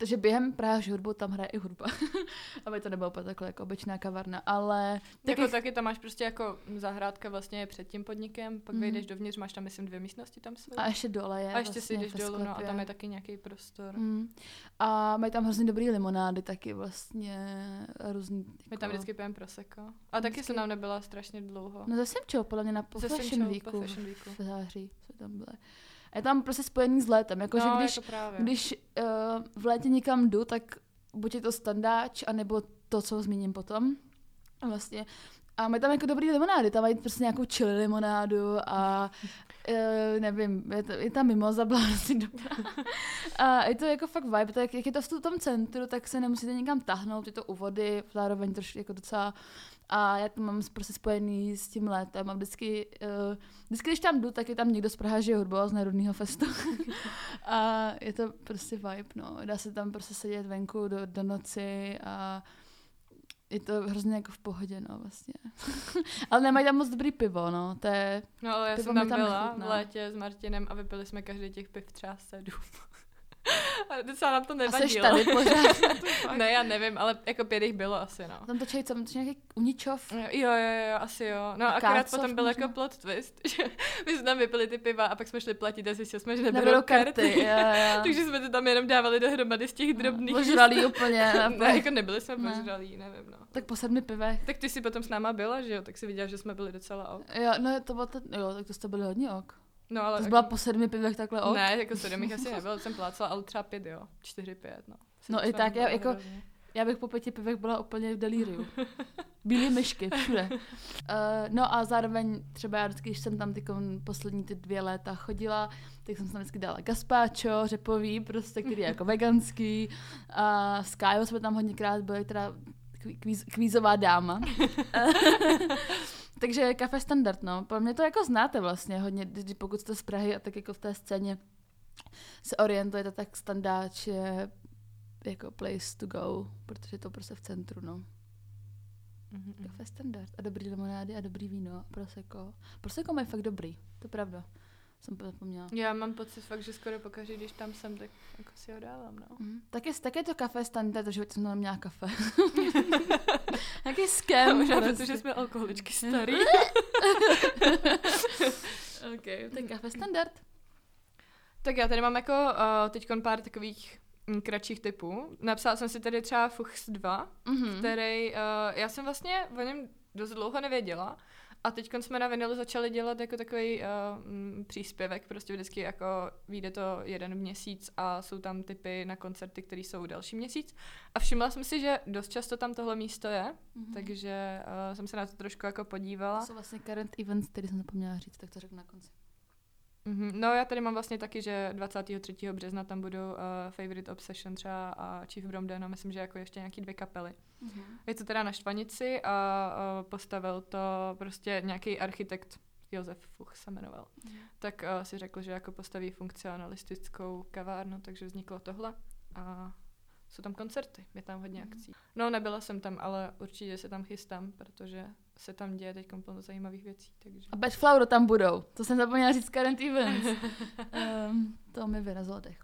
Speaker 1: Takže během Prahy že hudbu tam hraje i hudba. Aby to nebylo takhle jako obyčná kavarna. Ale
Speaker 2: Taky,
Speaker 1: taky,
Speaker 2: jako taky tam máš prostě jako zahrádka vlastně je před tím podnikem, pak
Speaker 1: Mhm.
Speaker 2: vejdeš dovnitř, máš tam myslím dvě místnosti tam jsou.
Speaker 1: a ještě dole je
Speaker 2: a ještě si
Speaker 1: vlastně
Speaker 2: jdeš
Speaker 1: ve
Speaker 2: dolů, no a tam je taky nějaký prostor.
Speaker 1: Mm. A mají tam hrozně dobrý limonády taky vlastně. Různý, jako...
Speaker 2: My tam vždycky pijeme prosecco. A taky
Speaker 1: Vždycky.
Speaker 2: jsem tam nebyla strašně dlouho.
Speaker 1: No ze Simčou, podle mě na po Fashion Weeku.
Speaker 2: po Fashion Weeku.
Speaker 1: V září jsme tam byli. A je tam prostě spojený s létem. Jakože
Speaker 2: no,
Speaker 1: když,
Speaker 2: jako právě.
Speaker 1: když uh, v létě někam jdu, tak buď je to standáč, anebo to, co zmíním potom. Vlastně. A mají tam jako dobrý limonády, tam mají prostě nějakou chili limonádu a uh, nevím, je, to, je tam mimoza, byla dobrá. A je to jako fakt vibe, tak jak je to v tom centru, tak se nemusíte nikam tahnout, je to u vody, zároveň trošku jako docela a já to mám prostě spojený s tím létem a vždycky, uh, vždycky, když tam jdu, tak je tam někdo z Praha, že je hudba z Národního festu. a je to prostě vibe, no. Dá se tam prostě sedět venku do, do noci a je to hrozně jako v pohodě, no vlastně. Ale nemají tam moc dobrý pivo, no. To je,
Speaker 2: No ale já jsem tam
Speaker 1: tam
Speaker 2: byla
Speaker 1: nechutná.
Speaker 2: v létě s Martinem a vypili jsme každý těch piv třeba sedm. A docela nám to
Speaker 1: A
Speaker 2: nevadilo.
Speaker 1: seš tady pořád.
Speaker 2: ne, já nevím, ale jako pět jich bylo asi, no.
Speaker 1: Tam točí, co, tam točí nějaký uničov.
Speaker 2: Jo, jo, jo, asi jo. No
Speaker 1: A
Speaker 2: akorát potom byl
Speaker 1: možná?
Speaker 2: jako plot twist, že my jsme tam vypili ty piva a pak jsme šli platit a zjistili jsme, že neberou,
Speaker 1: Neberou
Speaker 2: karty.
Speaker 1: karty. Jo, jo.
Speaker 2: Takže jsme to tam jenom dávali dohromady z těch drobných.
Speaker 1: Požralý úplně.
Speaker 2: Ne, jako nebyli jsme
Speaker 1: Ne.
Speaker 2: požralí, nevím, no.
Speaker 1: Tak po sedmi pivech.
Speaker 2: Tak ty si potom s náma byla, že jo? Tak si viděla, že jsme byli docela ok.
Speaker 1: Jo, no to bylo to, jo, tak to jste byli hodně ok.
Speaker 2: No ale...
Speaker 1: To jsi
Speaker 2: jako-
Speaker 1: byla po sedmi pivech takhle ok.
Speaker 2: Ne, jako sedm jich asi nebylo, jsem plácala, ale třeba pět, jo. Čtyři, pět, no.
Speaker 1: No
Speaker 2: Sedm
Speaker 1: i tak, já jako-
Speaker 2: hrozně.
Speaker 1: Já bych po pěti pivech byla úplně v delíriu. Bílé myšky, všude. Uh, no a zároveň třeba já vždycky, když jsem tam ty poslední ty dvě léta chodila, tak jsem tam vždycky dala gazpacho, řepový, prostě, který je jako veganský. A s Kájou jsme tam hodněkrát byli, teda kví- kvíz, kvízová dáma. Takže kafe standard, no. Pro mě to jako znáte vlastně hodně, když- pokud jste z Prahy a tak jako v té scéně se orientujete, tak standard je jako place to go, protože je to prostě v centru, no.
Speaker 2: Mhm, mhm.
Speaker 1: Kafe standard a dobrý limonády a dobrý víno a prosecco. Prosecco mají fakt dobrý, to je pravda. Jsem to zapomněla.
Speaker 2: Já mám pocit fakt, že skoro pokaždé, když tam jsem, tak jako si ho dávám, no.
Speaker 1: Mhm. Tak, je, tak je to kafe standard, takže jsem tam měla kafe. Jaký scam.
Speaker 2: možná,
Speaker 1: prostě.
Speaker 2: protože jsme alkoholičky starý.
Speaker 1: okay, tak kafe standard.
Speaker 2: tak já tady mám jako uh, teď pár takových mm, kratších typů. Napsala jsem si tady třeba Fuchs 2,
Speaker 1: Mhm.
Speaker 2: který, uh, já jsem vlastně o něm dost dlouho nevěděla. A teď jsme na vinilu začali dělat jako takový uh, mm, příspěvek, prostě vždycky jako vyjde to jeden měsíc a jsou tam typy na koncerty, které jsou další měsíc. A všimla jsem si, že dost často tam tohle místo je,
Speaker 1: Mhm.
Speaker 2: takže uh, jsem se na to trošku jako
Speaker 1: To
Speaker 2: podívala.
Speaker 1: jsou vlastně current events, který jsem zapomněla říct, tak to řeknu na konci.
Speaker 2: Mhm. No já tady mám vlastně taky, že 23. března tam budou uh, Favorite Obsession třeba a Chief Bromden a myslím, že jako ještě nějaký dvě kapely.
Speaker 1: Mhm.
Speaker 2: Je to teda na Štvanici a uh, postavil to prostě nějaký architekt, Josef Fuch se jmenoval.
Speaker 1: Mhm.
Speaker 2: Tak uh, si řekl, že jako postaví funkcionalistickou kavárnu, takže vzniklo tohle a jsou tam koncerty, je tam hodně
Speaker 1: Mhm.
Speaker 2: akcí. No nebyla jsem tam, ale určitě se tam chystám, protože se tam děje teď plno zajímavých věcí, takže...
Speaker 1: A Bad Flower tam budou. To jsem zapomněla říct current events. um, to mi vyrazilo dech.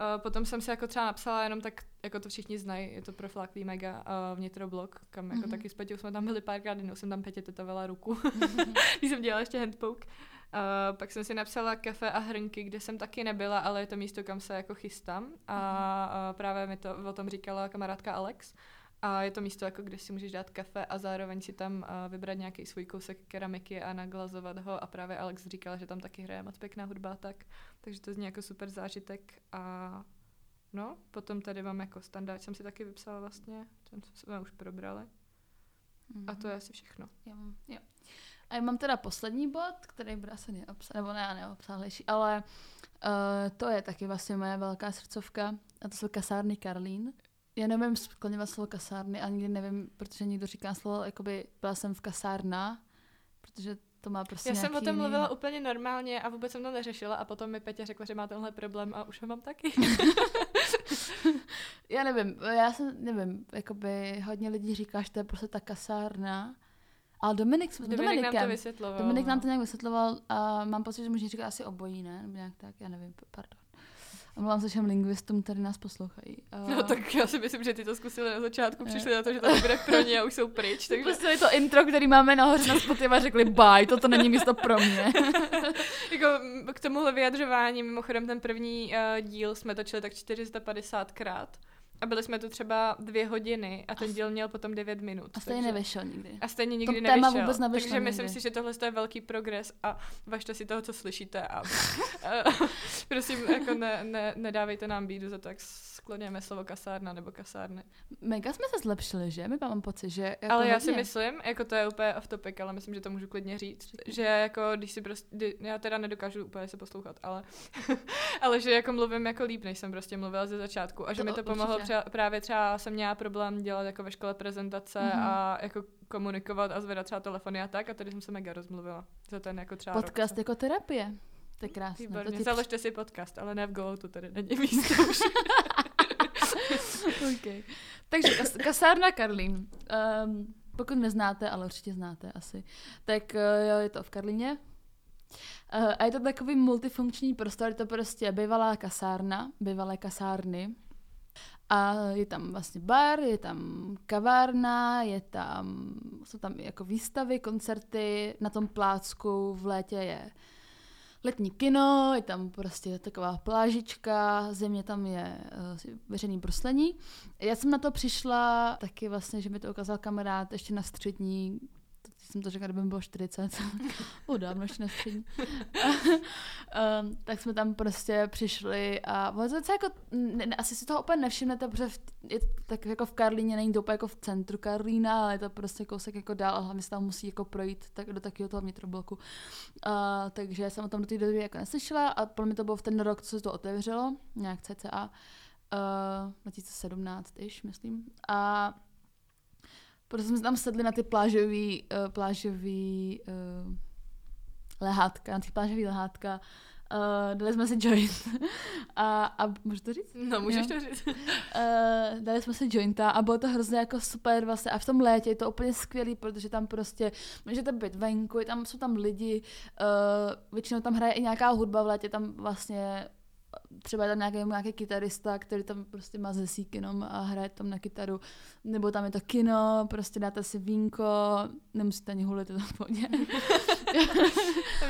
Speaker 2: Uh, potom jsem si jako třeba napsala jenom tak, jako to všichni znají, je to profláklý mega uh, vnitroblog, kam jako
Speaker 1: Mhm.
Speaker 2: taky s Peťou jsme tam byli párkrát, jednou jsem tam Petě tetovala ruku, když jsem dělala ještě handpoke. Uh, pak jsem si napsala kafe a hrnky, kde jsem taky nebyla, ale je to místo, kam se jako chystám. A uh, právě mi to o tom říkala kamarádka Alex. A je to místo, jako kde si můžeš dát kafe a zároveň si tam uh, vybrat nějaký svůj kousek keramiky a naglazovat ho. A právě Alex říkala, že tam taky hraje moc pěkná hudba tak. Takže to zní jako super zážitek. A no, potom tady mám jako standard, jsem si taky vypsala vlastně, ten jsme už probrali. A to je asi všechno.
Speaker 1: Já mám, jo. A já mám teda poslední bod, který bude asi neobsa- nebo ne, neobsáhlejší, ale uh, to je taky vlastně moje velká srdcovka a to jsou kasárny Karlín. Já nevím skloněvat slovo kasárny a nikdy nevím, protože někdo říká slovo, jakoby byla jsem v kasárna, protože to má prostě
Speaker 2: Já jsem o
Speaker 1: nějaký
Speaker 2: tom mluvila úplně normálně a vůbec jsem to neřešila a potom mi Petě řekla, že má tenhle problém a už ho mám taky.
Speaker 1: Já nevím, já jsem, nevím, jakoby hodně lidí říká, že to je prostě ta kasárna, ale Dominik, s
Speaker 2: Dominik nám to vysvětloval.
Speaker 1: Dominik nám
Speaker 2: no.
Speaker 1: to nějak vysvětloval a mám pocit, že může říkat asi obojí, ne? Nebo nějak tak, já nevím, pardon. Omlouvám se všem lingvistům, který nás poslouchají. Uh,
Speaker 2: No tak já si myslím, že ty to zkusili na začátku, přišli na to, že to nebude pro ně a už jsou pryč, takže
Speaker 1: Pustili to intro, který máme nahoře na Spotify a řekli bye, toto není místo pro mě.
Speaker 2: jako k tomuhle vyjadřování, mimochodem ten první uh, díl jsme točili tak 450krát a byli jsme tu třeba dvě hodiny a ten díl měl potom 9 minut.
Speaker 1: A stejně
Speaker 2: takže-
Speaker 1: nevyšel nikdy.
Speaker 2: A stejně nikdy
Speaker 1: téma
Speaker 2: nevyšel.
Speaker 1: vůbec nevyšlo
Speaker 2: takže myslím si, že tohle je velký progres a važte si toho, co slyšíte a, prosím, jako ne, ne, nedávejte nám bídu za to, jak skloněme slovo kasárna nebo kasárny.
Speaker 1: Mega jsme se zlepšili, že? My mám pocit, že jako
Speaker 2: ale já si
Speaker 1: hodně.
Speaker 2: myslím, jako to je úplně off topic, ale myslím, že to můžu klidně říct, že jako když si prostě, já teda nedokážu úplně se poslouchat, ale, ale že jako mluvím jako líp, než jsem prostě mluvila ze začátku a že
Speaker 1: To
Speaker 2: mi to pomohlo třeba, právě třeba jsem měla problém dělat jako ve škole prezentace
Speaker 1: Mhm.
Speaker 2: a jako komunikovat a zvedat třeba telefony a tak a tady jsem se mega rozmluvila za ten jako třeba
Speaker 1: Podcast
Speaker 2: rok.
Speaker 1: jako terapie. To je krásné. To
Speaker 2: Výborně,
Speaker 1: ti
Speaker 2: založte si podcast, ale ne v Go, to tady není místo už.
Speaker 1: okay. Takže kas, kasárna Karlín. Um, pokud neznáte, ale určitě znáte asi, tak uh, jo, je to v Karlíně. Uh, a je to takový multifunkční prostor, je to prostě bývalá kasárna, bývalé kasárny. A je tam vlastně bar, je tam kavárna, je tam, jsou tam jako výstavy, koncerty, na tom plácku v létě je letní kino, je tam prostě taková plážička, země tam je uh, veřejný bruslení. Já jsem na to přišla taky vlastně, že mi to ukázal kamarád ještě na střední, jsem to řekla, kdyby mi bylo 40, o dávno ještě na střední. tak jsme tam prostě přišli a to jako, ne, asi si toho úplně nevšimnete, protože v, je tak jako v Karlíně, není to úplně jako v centru Karlína, ale je to prostě kousek jako dál a hlavně se tam musí jako projít tak, do takového toho vnitrobloku. Uh, takže jsem o tom do té doby jako neslyšela a pro mě to bylo v ten rok, co se to otevřelo, nějak cca. Uh, 2017 iš, myslím. A Protože jsme tam sedli na ty plážový, uh, plážový uh, lehátka, na ty plážový lehátka. Uh, dali jsme si joint. a, a můžu to říct?
Speaker 2: No, můžeš jo? to říct. uh,
Speaker 1: dali jsme si jointa a bylo to hrozně jako super vlastně. A v tom létě je to úplně skvělý, protože tam prostě můžete být venku, tam jsou tam lidi, uh, většinou tam hraje i nějaká hudba v létě, tam vlastně třeba je tam nějaký, nějaký kytarista, který tam prostě má zesík jenom a hraje tam na kytaru, nebo tam je to kino, prostě dáte si vínko, nemusíte ani hulit, to tam pohodě.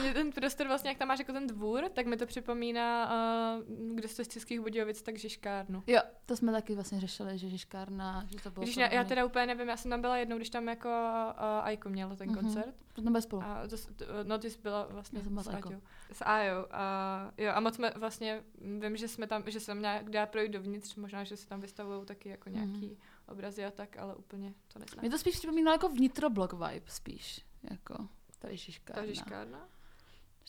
Speaker 2: mě ten prostor vlastně, jak tam máš jako ten dvůr, tak mi to připomíná, uh, kde jste z Českých Budějovic, tak Žižkárnu.
Speaker 1: Jo, to jsme taky vlastně řešili, že Žižkárna, že to bylo
Speaker 2: když Já teda úplně nevím, já jsem tam byla jednou, když tam jako uh, Aiko mělo ten mm-hmm. koncert.
Speaker 1: To tam spolu.
Speaker 2: A to, no ty jsi byla vlastně
Speaker 1: s Aiko.
Speaker 2: S Ajo. A, jo, a moc jsme vlastně, vím, že jsme tam, že jsem nějak dá projít dovnitř, možná, že se tam vystavují taky jako nějaký mm-hmm. obrazy a tak, ale úplně to neznám.
Speaker 1: Mě to spíš připomínalo jako vnitroblog vibe spíš, jako ta Žižkárna.
Speaker 2: Ta Žižkárna?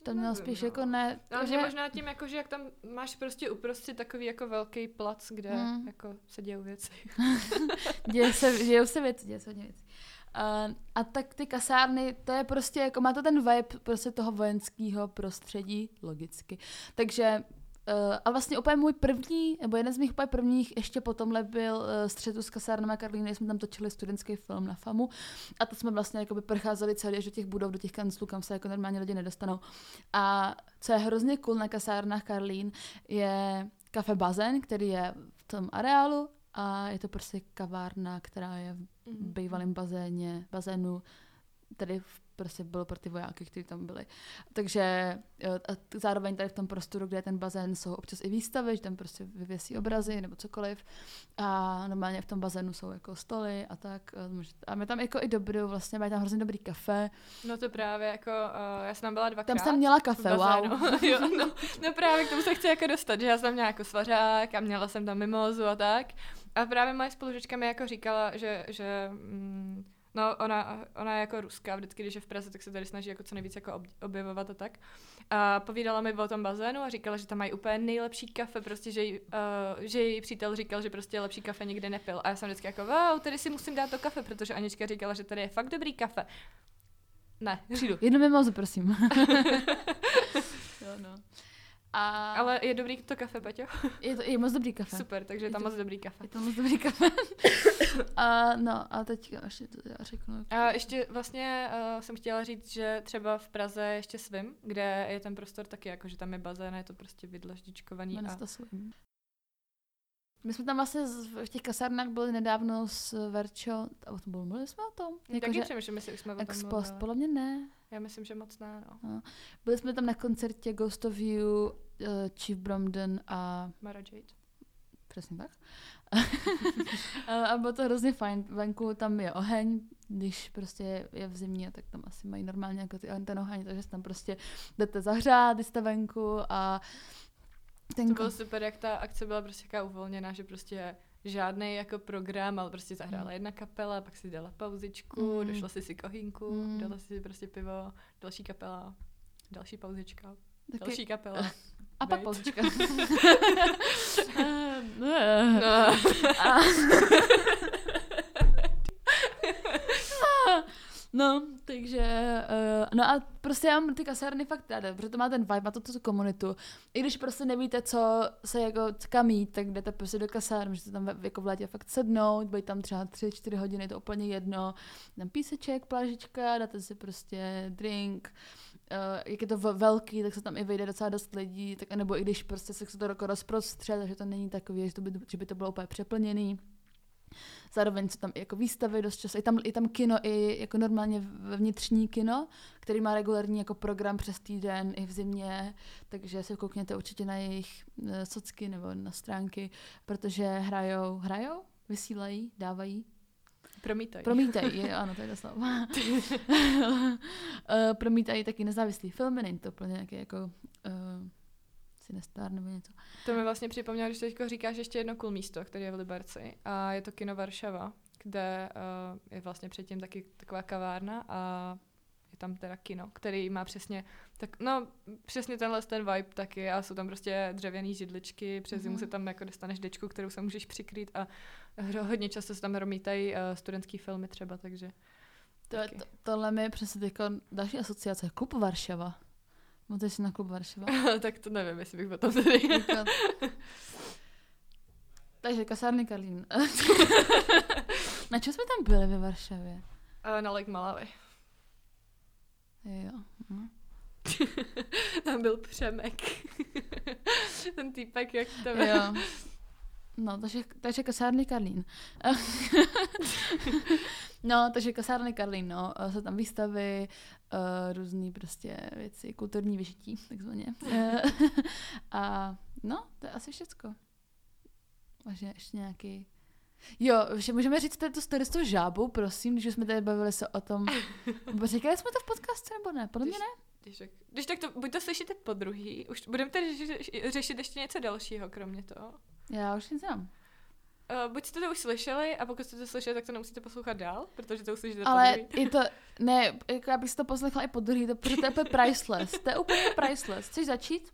Speaker 1: Tam měl spíš no. jako ne...
Speaker 2: No, že možná tím, jako, že jak tam máš prostě uprostřed takový jako velký plac, kde hmm. jako se dějou věci.
Speaker 1: děje se, dějou se věci, děje se věci. Uh, a tak ty kasárny, to je prostě, jako má to ten vibe prostě toho vojenského prostředí, logicky. Takže Uh, a vlastně úplně můj první, nebo jeden z mých úplně prvních, ještě po tomhle byl uh, střetu s kasárnama Karlíny, jsme tam točili studentský film na FAMu a to jsme vlastně jako by procházeli celý až do těch budov, do těch kanclů, kam se jako normálně lidi nedostanou. A co je hrozně cool na kasárnách Karlín, je kafe Bazén, který je v tom areálu a je to prostě kavárna, která je v mhm. bývalém bazéně, bazénu, tedy v prostě bylo pro ty vojáky, kteří tam byli. Takže a zároveň tady v tom prostoru, kde je ten bazén, jsou občas i výstavy, že tam prostě vyvěsí obrazy nebo cokoliv. A normálně v tom bazénu jsou jako stoly a tak. A my tam jako i dobrou, vlastně mají tam hrozně dobrý kafe.
Speaker 2: No to právě jako, uh, já jsem tam byla dvakrát.
Speaker 1: Tam jsem měla kafe, wow.
Speaker 2: jo, no, no, právě k tomu se chci jako dostat, že já jsem měla jako svařák a měla jsem tam mimozu a tak. A právě moje spolužečka mi jako říkala, že, že mm, No, ona, ona je jako ruská, vždycky, když je v Praze, tak se tady snaží jako co nejvíc jako objevovat a tak. A povídala mi o tom bazénu a říkala, že tam mají úplně nejlepší kafe, prostě, že, jí, uh, že její přítel říkal, že prostě lepší kafe nikdy nepil. A já jsem vždycky jako, wow, tady si musím dát to kafe, protože Anička říkala, že tady je fakt dobrý kafe. Ne.
Speaker 1: Přijdu. Jedno mimozu, prosím.
Speaker 2: jo, no. A... Ale je dobrý to kafe, Paťo?
Speaker 1: Je to je moc dobrý kafe.
Speaker 2: Super, takže je tam moc dobrý kafe.
Speaker 1: Je to moc dobrý kafe. a, no a teď ještě to já řeknu.
Speaker 2: A ještě vlastně uh, jsem chtěla říct, že třeba v Praze ještě svým, kde je ten prostor taky, jako že tam je bazén, je to prostě vydlaždičkovaný.
Speaker 1: A... to svým. My jsme tam vlastně v těch kasárnách byli nedávno s Verčo, a o tom bylo, mluvili jsme o tom?
Speaker 2: Jako, Taky přemýšlím, jestli už jsme o tom
Speaker 1: Expost, podle mě ne.
Speaker 2: Já myslím, že moc ne, no. no.
Speaker 1: Byli jsme tam na koncertě Ghost of You, uh, Chief Bromden a...
Speaker 2: Mara Jade.
Speaker 1: Přesně tak. a bylo to hrozně fajn. Venku tam je oheň, když prostě je v zimě, tak tam asi mají normálně jako ty ten oheň, takže tam prostě jdete zahřát, když jste venku a
Speaker 2: ten to bylo super, jak ta akce byla prostě taková uvolněná, že prostě žádný jako program, ale prostě zahrála mm. jedna kapela, pak si dala pauzičku, mm. došla si si kohinku, mm. dala si prostě pivo, další kapela, další pauzička, Taky... další kapela.
Speaker 1: A pak pauzička. no. No, takže, uh, no a prostě já mám ty kasárny fakt ráda, protože to má ten vibe, má to tu komunitu. I když prostě nevíte, co se jako kam jít, tak jdete prostě do kasárny, můžete tam jako v létě fakt sednout, být tam třeba 3-4 hodiny, to úplně jedno. Tam píseček, plážička, dáte si prostě drink, jak je to velký, tak se tam i vejde docela dost lidí, tak nebo i když prostě se to jako rozprostře, takže to není takový, že, to by, že by to bylo úplně přeplněný. Zároveň jsou tam i jako výstavy dost často. Je tam, je tam kino, i jako normálně vnitřní kino, který má regulární jako program přes týden i v zimě, takže se koukněte určitě na jejich eh, socky nebo na stránky, protože hrajou, hrajou, vysílají, dávají,
Speaker 2: Promítají.
Speaker 1: Promítají, ano, to je to slovo. Eh, promítají taky nezávislý filmy, není to úplně nějaký jako uh, Cinestar nebo něco.
Speaker 2: To mi vlastně připomnělo, když teď říkáš ještě jedno cool místo, které je v Liberci a je to kino Varšava, kde uh, je vlastně předtím taky taková kavárna a je tam teda kino, který má přesně, tak, no, přesně tenhle ten vibe taky a jsou tam prostě dřevěné židličky, přes zimu mm-hmm. se tam jako dostaneš dečku, kterou se můžeš přikrýt a hodně často se tam romítají uh, studentský filmy třeba, takže
Speaker 1: to, to, tohle mi je přesně jako další asociace. Klub Varšava. Můžeš si na klub Varšava?
Speaker 2: tak to nevím, jestli bych potom tady.
Speaker 1: Takže kasárny Karlín. na čem jsme tam byli ve Varšavě?
Speaker 2: Uh, na Lake Malawi.
Speaker 1: Jo. No.
Speaker 2: tam byl Přemek. Ten týpek, jak to
Speaker 1: byl. Jo. No, takže, takže kasárny Karlín. no, takže kasárny Karlín, no. Jsou tam výstavy, uh, různý prostě věci, kulturní vyžití, takzvaně. a no, to je asi všecko. Možná ještě nějaký... Jo, že můžeme říct to story s tou žábou, prosím, když jsme tady bavili se o tom. Říkali jsme to v podcastu, nebo ne? Podle mě ne?
Speaker 2: Když, tak, když tak to, buď to slyšíte po druhý, už budeme tady řešit, řešit ještě něco dalšího, kromě toho.
Speaker 1: Já už nic znám.
Speaker 2: Uh, buď jste to už slyšeli a pokud jste to slyšeli, tak to nemusíte poslouchat dál, protože to uslyšíte
Speaker 1: Ale i to, ne, jako já bych si to poslechala i po druhý, to, protože to je úplně priceless. To je úplně priceless. Chceš začít?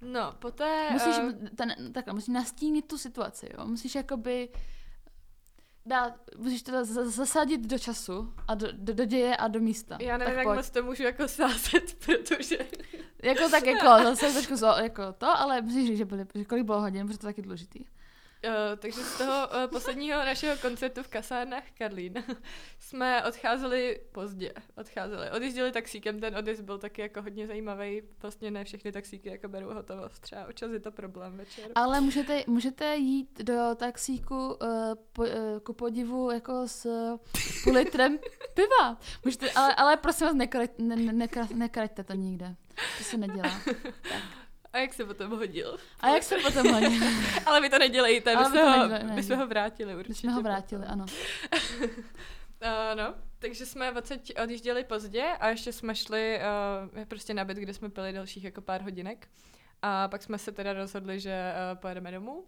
Speaker 2: No, poté...
Speaker 1: Musíš, uh... ten, takhle, musíš nastínit tu situaci, jo. Musíš jakoby dát, musíš to zasadit do času a do, do, do děje a do místa.
Speaker 2: Já nevím, tak jak pojď. moc to můžu jako sázet, protože...
Speaker 1: jako tak jako, zase trošku jako to, ale musíš říct, že, byly, že kolik bylo hodin, protože to taky důležitý.
Speaker 2: Uh, takže z toho uh, posledního našeho koncertu v kasárnách Karlín jsme odcházeli pozdě. Odcházeli. Odjížděli taxíkem, ten odjezd byl taky jako hodně zajímavý. Vlastně ne všechny taxíky jako berou hotovost. Třeba občas je to problém večer.
Speaker 1: Ale můžete, můžete jít do taxíku uh, po, uh, ku podivu jako s půl litrem piva. Můžete, ale, ale prosím vás, nekraťte ne, ne, ne, ne, to nikde. To se nedělá. Tak.
Speaker 2: A jak se potom hodil?
Speaker 1: A jak se potom hodil?
Speaker 2: Ale vy to nedělejte, my, jsme ho, my jsme ho vrátili určitě.
Speaker 1: My jsme ho vrátili, ano.
Speaker 2: uh, no, takže jsme odsaď odjížděli pozdě a ještě jsme šli uh, prostě na byt, kde jsme pili dalších jako pár hodinek. A pak jsme se teda rozhodli, že uh, pojedeme domů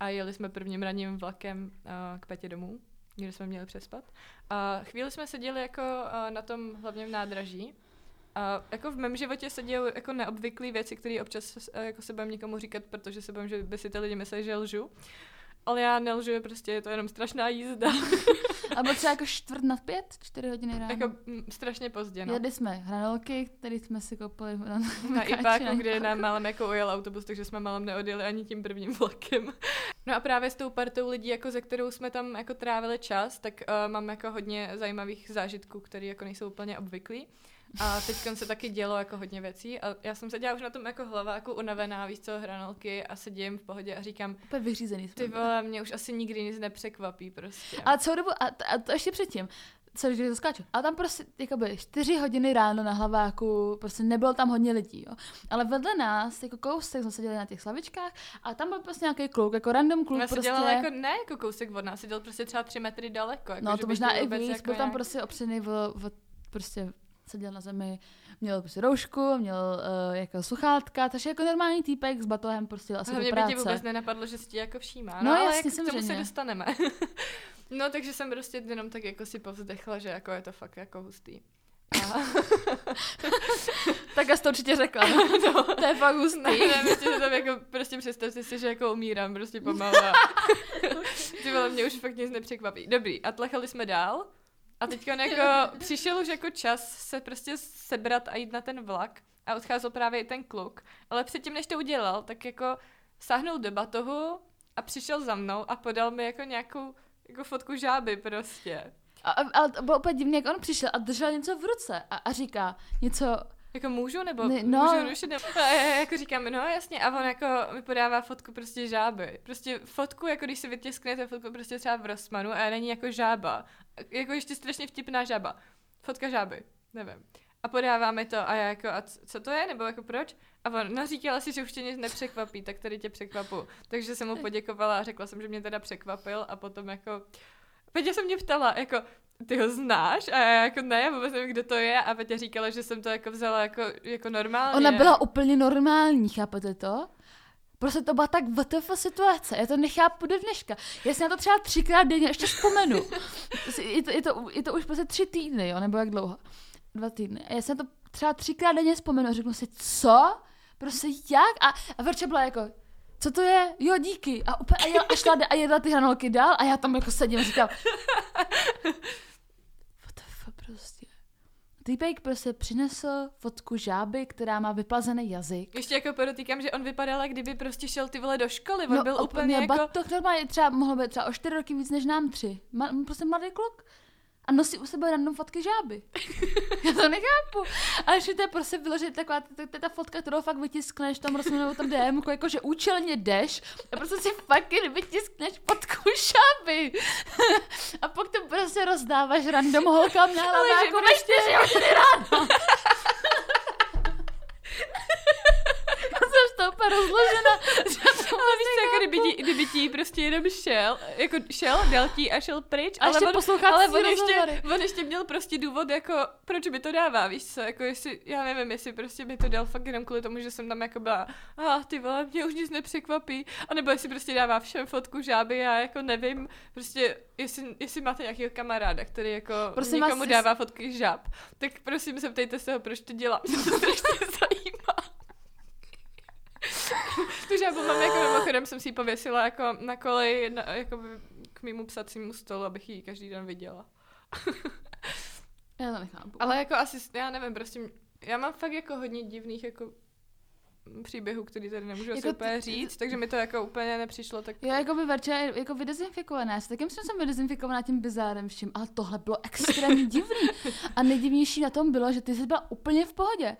Speaker 2: a jeli jsme prvním ranním vlakem uh, k Petě domů, kde jsme měli přespat. A chvíli jsme seděli jako uh, na tom hlavním nádraží a jako v mém životě se dějí jako neobvyklé věci, které občas eh, jako se budem někomu říkat, protože se bojím, že by si ty lidi mysleli, že lžu. Ale já nelžu, prostě je to jenom strašná jízda.
Speaker 1: A bylo třeba jako čtvrt nad pět, čtyři hodiny ráno.
Speaker 2: Jako m, mm, strašně pozdě, no.
Speaker 1: Jedli jsme hranolky, které jsme si koupili na,
Speaker 2: na, na Ipáku, kde nám málem jako ujel autobus, takže jsme málem neodjeli ani tím prvním vlakem. No a právě s tou partou lidí, jako ze kterou jsme tam jako trávili čas, tak uh, mám jako hodně zajímavých zážitků, které jako nejsou úplně obvyklí. A teď se taky dělo jako hodně věcí a já jsem se dělala už na tom jako hlava, jako unavená, víc co, hranolky a sedím v pohodě a říkám,
Speaker 1: Úplně vyřízený
Speaker 2: ty vole, mě už asi nikdy nic nepřekvapí prostě.
Speaker 1: A co dobu, a, a to ještě předtím, co když to skáču. A tam prostě jako byly čtyři hodiny ráno na hlaváku, prostě nebylo tam hodně lidí, jo. Ale vedle nás, jako kousek, jsme seděli na těch slavičkách a tam byl prostě nějaký kluk, jako random kluk. Já prostě.
Speaker 2: dělala jako, ne jako kousek od nás, seděl prostě třeba tři metry daleko. Jako,
Speaker 1: no to možná i víc, jako byl tam prostě opřený v, v prostě seděl na zemi, měl prostě roušku, měl uh, jako sluchátka, takže jako normální týpek s batohem prostě asi do práce.
Speaker 2: mě by vůbec nenapadlo, že si tě jako všímá. No, no ale jasně, jak k tomu se dostaneme. no takže jsem prostě jenom tak jako si povzdechla, že jako je to fakt jako hustý.
Speaker 1: tak já to určitě řekla. no, to je fakt hustý. Ne,
Speaker 2: ne, myslím, že tam jako, prostě představte si, že jako umírám prostě pomalu. Ty vole, mě už fakt nic nepřekvapí. Dobrý, a tlechali jsme dál. A teď jako přišel už jako čas se prostě sebrat a jít na ten vlak a odcházel právě i ten kluk. Ale předtím, než to udělal, tak jako sáhnul do batohu a přišel za mnou a podal mi jako nějakou jako fotku žáby prostě.
Speaker 1: A, a, ale to bylo úplně divný, jak on přišel a držel něco v ruce a, a říká něco,
Speaker 2: Jako můžu, nebo
Speaker 1: Ne, no.
Speaker 2: můžu rušit, nebo... A já jako říkám, no jasně, a on jako mi podává fotku prostě žáby. Prostě fotku, jako když si vytisknete fotku prostě třeba v Rossmanu a není jako žába. Jako ještě strašně vtipná žába. Fotka žáby, nevím. A podává mi to a já jako, a co to je, nebo jako proč? A on, no říkala si, že už tě nic nepřekvapí, tak tady tě překvapu. Takže jsem mu poděkovala a řekla jsem, že mě teda překvapil a potom jako... Peťa se mě ptala, jako, ty ho znáš? A já jako ne, vůbec nevím, kdo to je. A Peťa říkala, že jsem to jako vzala jako, jako normálně.
Speaker 1: ona byla úplně normální, chápete to? Prostě to byla tak VTF situace, já to nechápu do dneška. Já si na to třeba třikrát denně ještě vzpomenu. Je to, je, to, je to už prostě tři týdny, jo, nebo jak dlouho? Dva týdny. A já si na to třeba třikrát denně vzpomenu a řeknu si, co? Prostě jak? A, a Verča byla jako, co to je? Jo, díky. A, úplně, a, jela, a šla a jedla ty hranolky dál a já tam jako sedím a říkám, what the fuck prostě. Týpejk prostě přinesl fotku žáby, která má vyplazený jazyk.
Speaker 2: Ještě jako podotýkám, že on vypadal, kdyby prostě šel ty vole do školy. On
Speaker 1: no,
Speaker 2: byl úplně jako...
Speaker 1: batoh normálně třeba mohl být třeba o čtyři roky víc než nám tři. Ma, prostě mladý kluk. A nosí u sebe random fotky žáby. Já to nechápu. Ale že to je prostě vyložit taková to, to, ta fotka, kterou fakt vytiskneš tam rozměnou tam DM, jako že účelně jdeš a prostě si fucking vytiskneš fotku žáby. a pak to prostě rozdáváš random holkám na hlaváku ve
Speaker 2: prostě-
Speaker 1: čtyři hodiny ráno. úplně rozložena.
Speaker 2: Ale víš jako kdyby ti, kdyby ti prostě jenom šel, jako šel, dal ti a šel pryč,
Speaker 1: A
Speaker 2: ale,
Speaker 1: ještě
Speaker 2: on,
Speaker 1: poslouchá
Speaker 2: ale on, ještě, on ještě měl prostě důvod, jako, proč by to dává, víš co, jako jestli, já nevím, jestli prostě by to dal fakt jenom kvůli tomu, že jsem tam jako byla, a ah, ty vole, mě už nic nepřekvapí, anebo jestli prostě dává všem fotku žáby, já jako nevím, prostě, jestli, jestli máte nějakého kamaráda, který jako
Speaker 1: Prosím
Speaker 2: někomu
Speaker 1: vás,
Speaker 2: dává fotky žáb, tak prosím zeptejte se ho, proč to dělá, mě to strašně zajímá. Tu žábu mám jako mimochodem jsem si ji pověsila jako na kolej na, jako by k mýmu psacímu stolu, abych ji každý den viděla.
Speaker 1: Já to nechápu.
Speaker 2: Ale jako asi, já nevím, prostě já mám fakt jako hodně divných jako příběhů, který tady nemůžu
Speaker 1: Jako
Speaker 2: asi úplně říct, takže mi to jako úplně nepřišlo, tak
Speaker 1: Jo, jako by Verča je jako vydezinfikovaná. Já si taky myslím, že jsem vydezinfikovaná tím bizárem vším, ale tohle bylo extrémně divný. A nejdivnější na tom bylo, že ty jsi byla úplně v pohodě.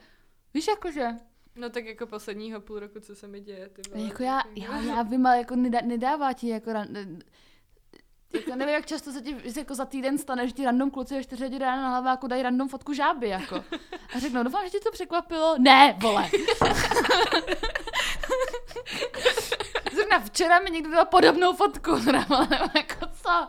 Speaker 1: Víš, jakože,
Speaker 2: no tak jako posledního půl roku, co se mi děje, ty vole,
Speaker 1: jako já,
Speaker 2: tak
Speaker 1: já, já vím, ale jako nedá, nedává ti jako, ran, jako nevím, jak často se ti jako za týden stane, že ti random kluci ve 4 hodiny ráno na hlaváku dají random fotku žáby, jako. A řeknou, doufám, že ti to překvapilo. Ne, vole. Zrovna včera mi někdo dal podobnou fotku, nebo jako co?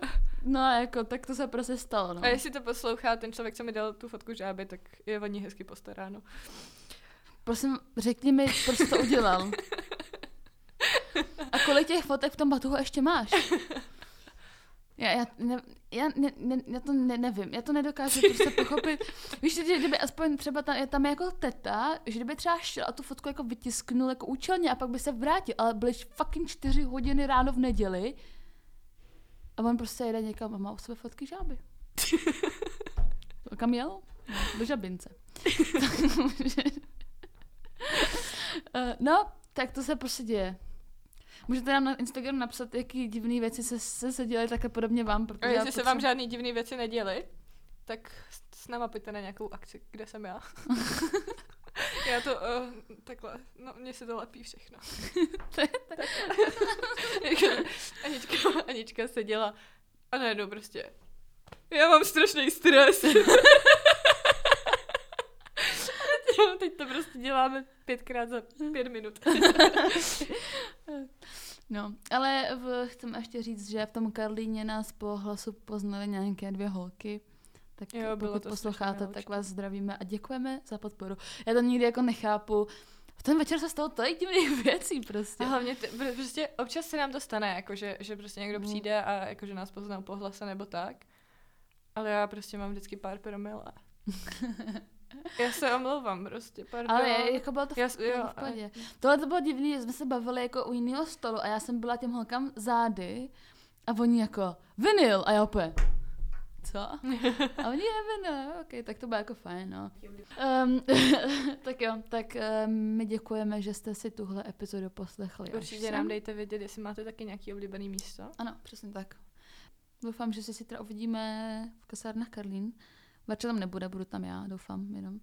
Speaker 1: No, jako, tak to se prostě stalo, no.
Speaker 2: A jestli to poslouchá ten člověk, co mi dal tu fotku žáby, tak je o ní hezky postaráno.
Speaker 1: Prosím, řekni mi, proč to udělal. A kolik těch fotek v tom batuhu ještě máš? Já, já, ne, já, ne, ne, já to ne, nevím, já to nedokážu prostě pochopit. Víš, že kdyby aspoň třeba tam, je tam jako teta, že kdyby třeba šel a tu fotku jako vytisknul jako účelně a pak by se vrátil, ale byly fucking čtyři hodiny ráno v neděli a on prostě jede někam a má u sebe fotky žáby. Kam jel? Do žabince. No, tak to se prostě děje. Můžete nám na Instagram napsat, jaký divné věci se, se, se dělají takhle podobně vám.
Speaker 2: A
Speaker 1: Protože já
Speaker 2: jestli se vám žádný divný věci neděly, tak s náma pojďte na nějakou akci, kde jsem já. já to uh, takhle, no mně se to lepí všechno. Jako, Anička, Anička seděla a najednou prostě já mám strašný stres. Jo, Teď to prostě děláme pětkrát za pět minut.
Speaker 1: No, ale v, chcem ještě říct, že v tom Karlíně nás po hlasu poznali nějaké dvě holky. Tak
Speaker 2: Jo, bylo
Speaker 1: pokud
Speaker 2: to
Speaker 1: posloucháte, tak vás zdravíme a děkujeme za podporu. Já to nikdy jako nechápu. V ten večer se stalo tolik divných věcí prostě.
Speaker 2: A hlavně t- pr- prostě občas se nám to stane, jako že, že prostě někdo
Speaker 1: Mhm.
Speaker 2: přijde a jakože nás pozná po hlase nebo tak. Ale já prostě mám vždycky pár promil a já se omlouvám prostě, pardon.
Speaker 1: Ale je, jako bylo to v,
Speaker 2: Já
Speaker 1: jo, v pohodě. Tohle to bylo divný, že jsme se bavili jako u jiného stolu a já jsem byla těm holkám zády a oni jako vinyl a já opět co? A oni Heaven, ok, tak to bylo jako fajn, no. Um, tak jo, tak um, my děkujeme, že jste si tuhle epizodu poslechli.
Speaker 2: Určitě
Speaker 1: sem.
Speaker 2: nám dejte vědět, jestli máte taky nějaký oblíbený místo.
Speaker 1: Ano, přesně tak. Doufám, že se si teda uvidíme v kasárnách Karlín. Vače tam nebude, budu tam já, doufám jenom.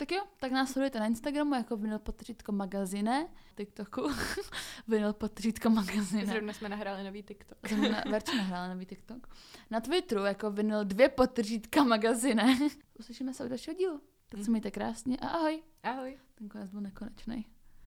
Speaker 1: Tak jo, tak nás sledujte na Instagramu jako vinyl potřítko magazine, TikToku, vinyl potřítko magazine.
Speaker 2: Zrovna jsme nahráli nový TikTok.
Speaker 1: Zrovna Verča nahrála nový TikTok. Na Twitteru jako vinyl dvě potržítka magazine. Uslyšíme se u dalšího dílu. Tak se mějte krásně a ahoj.
Speaker 2: Ahoj.
Speaker 1: Ten konec byl nekonečný.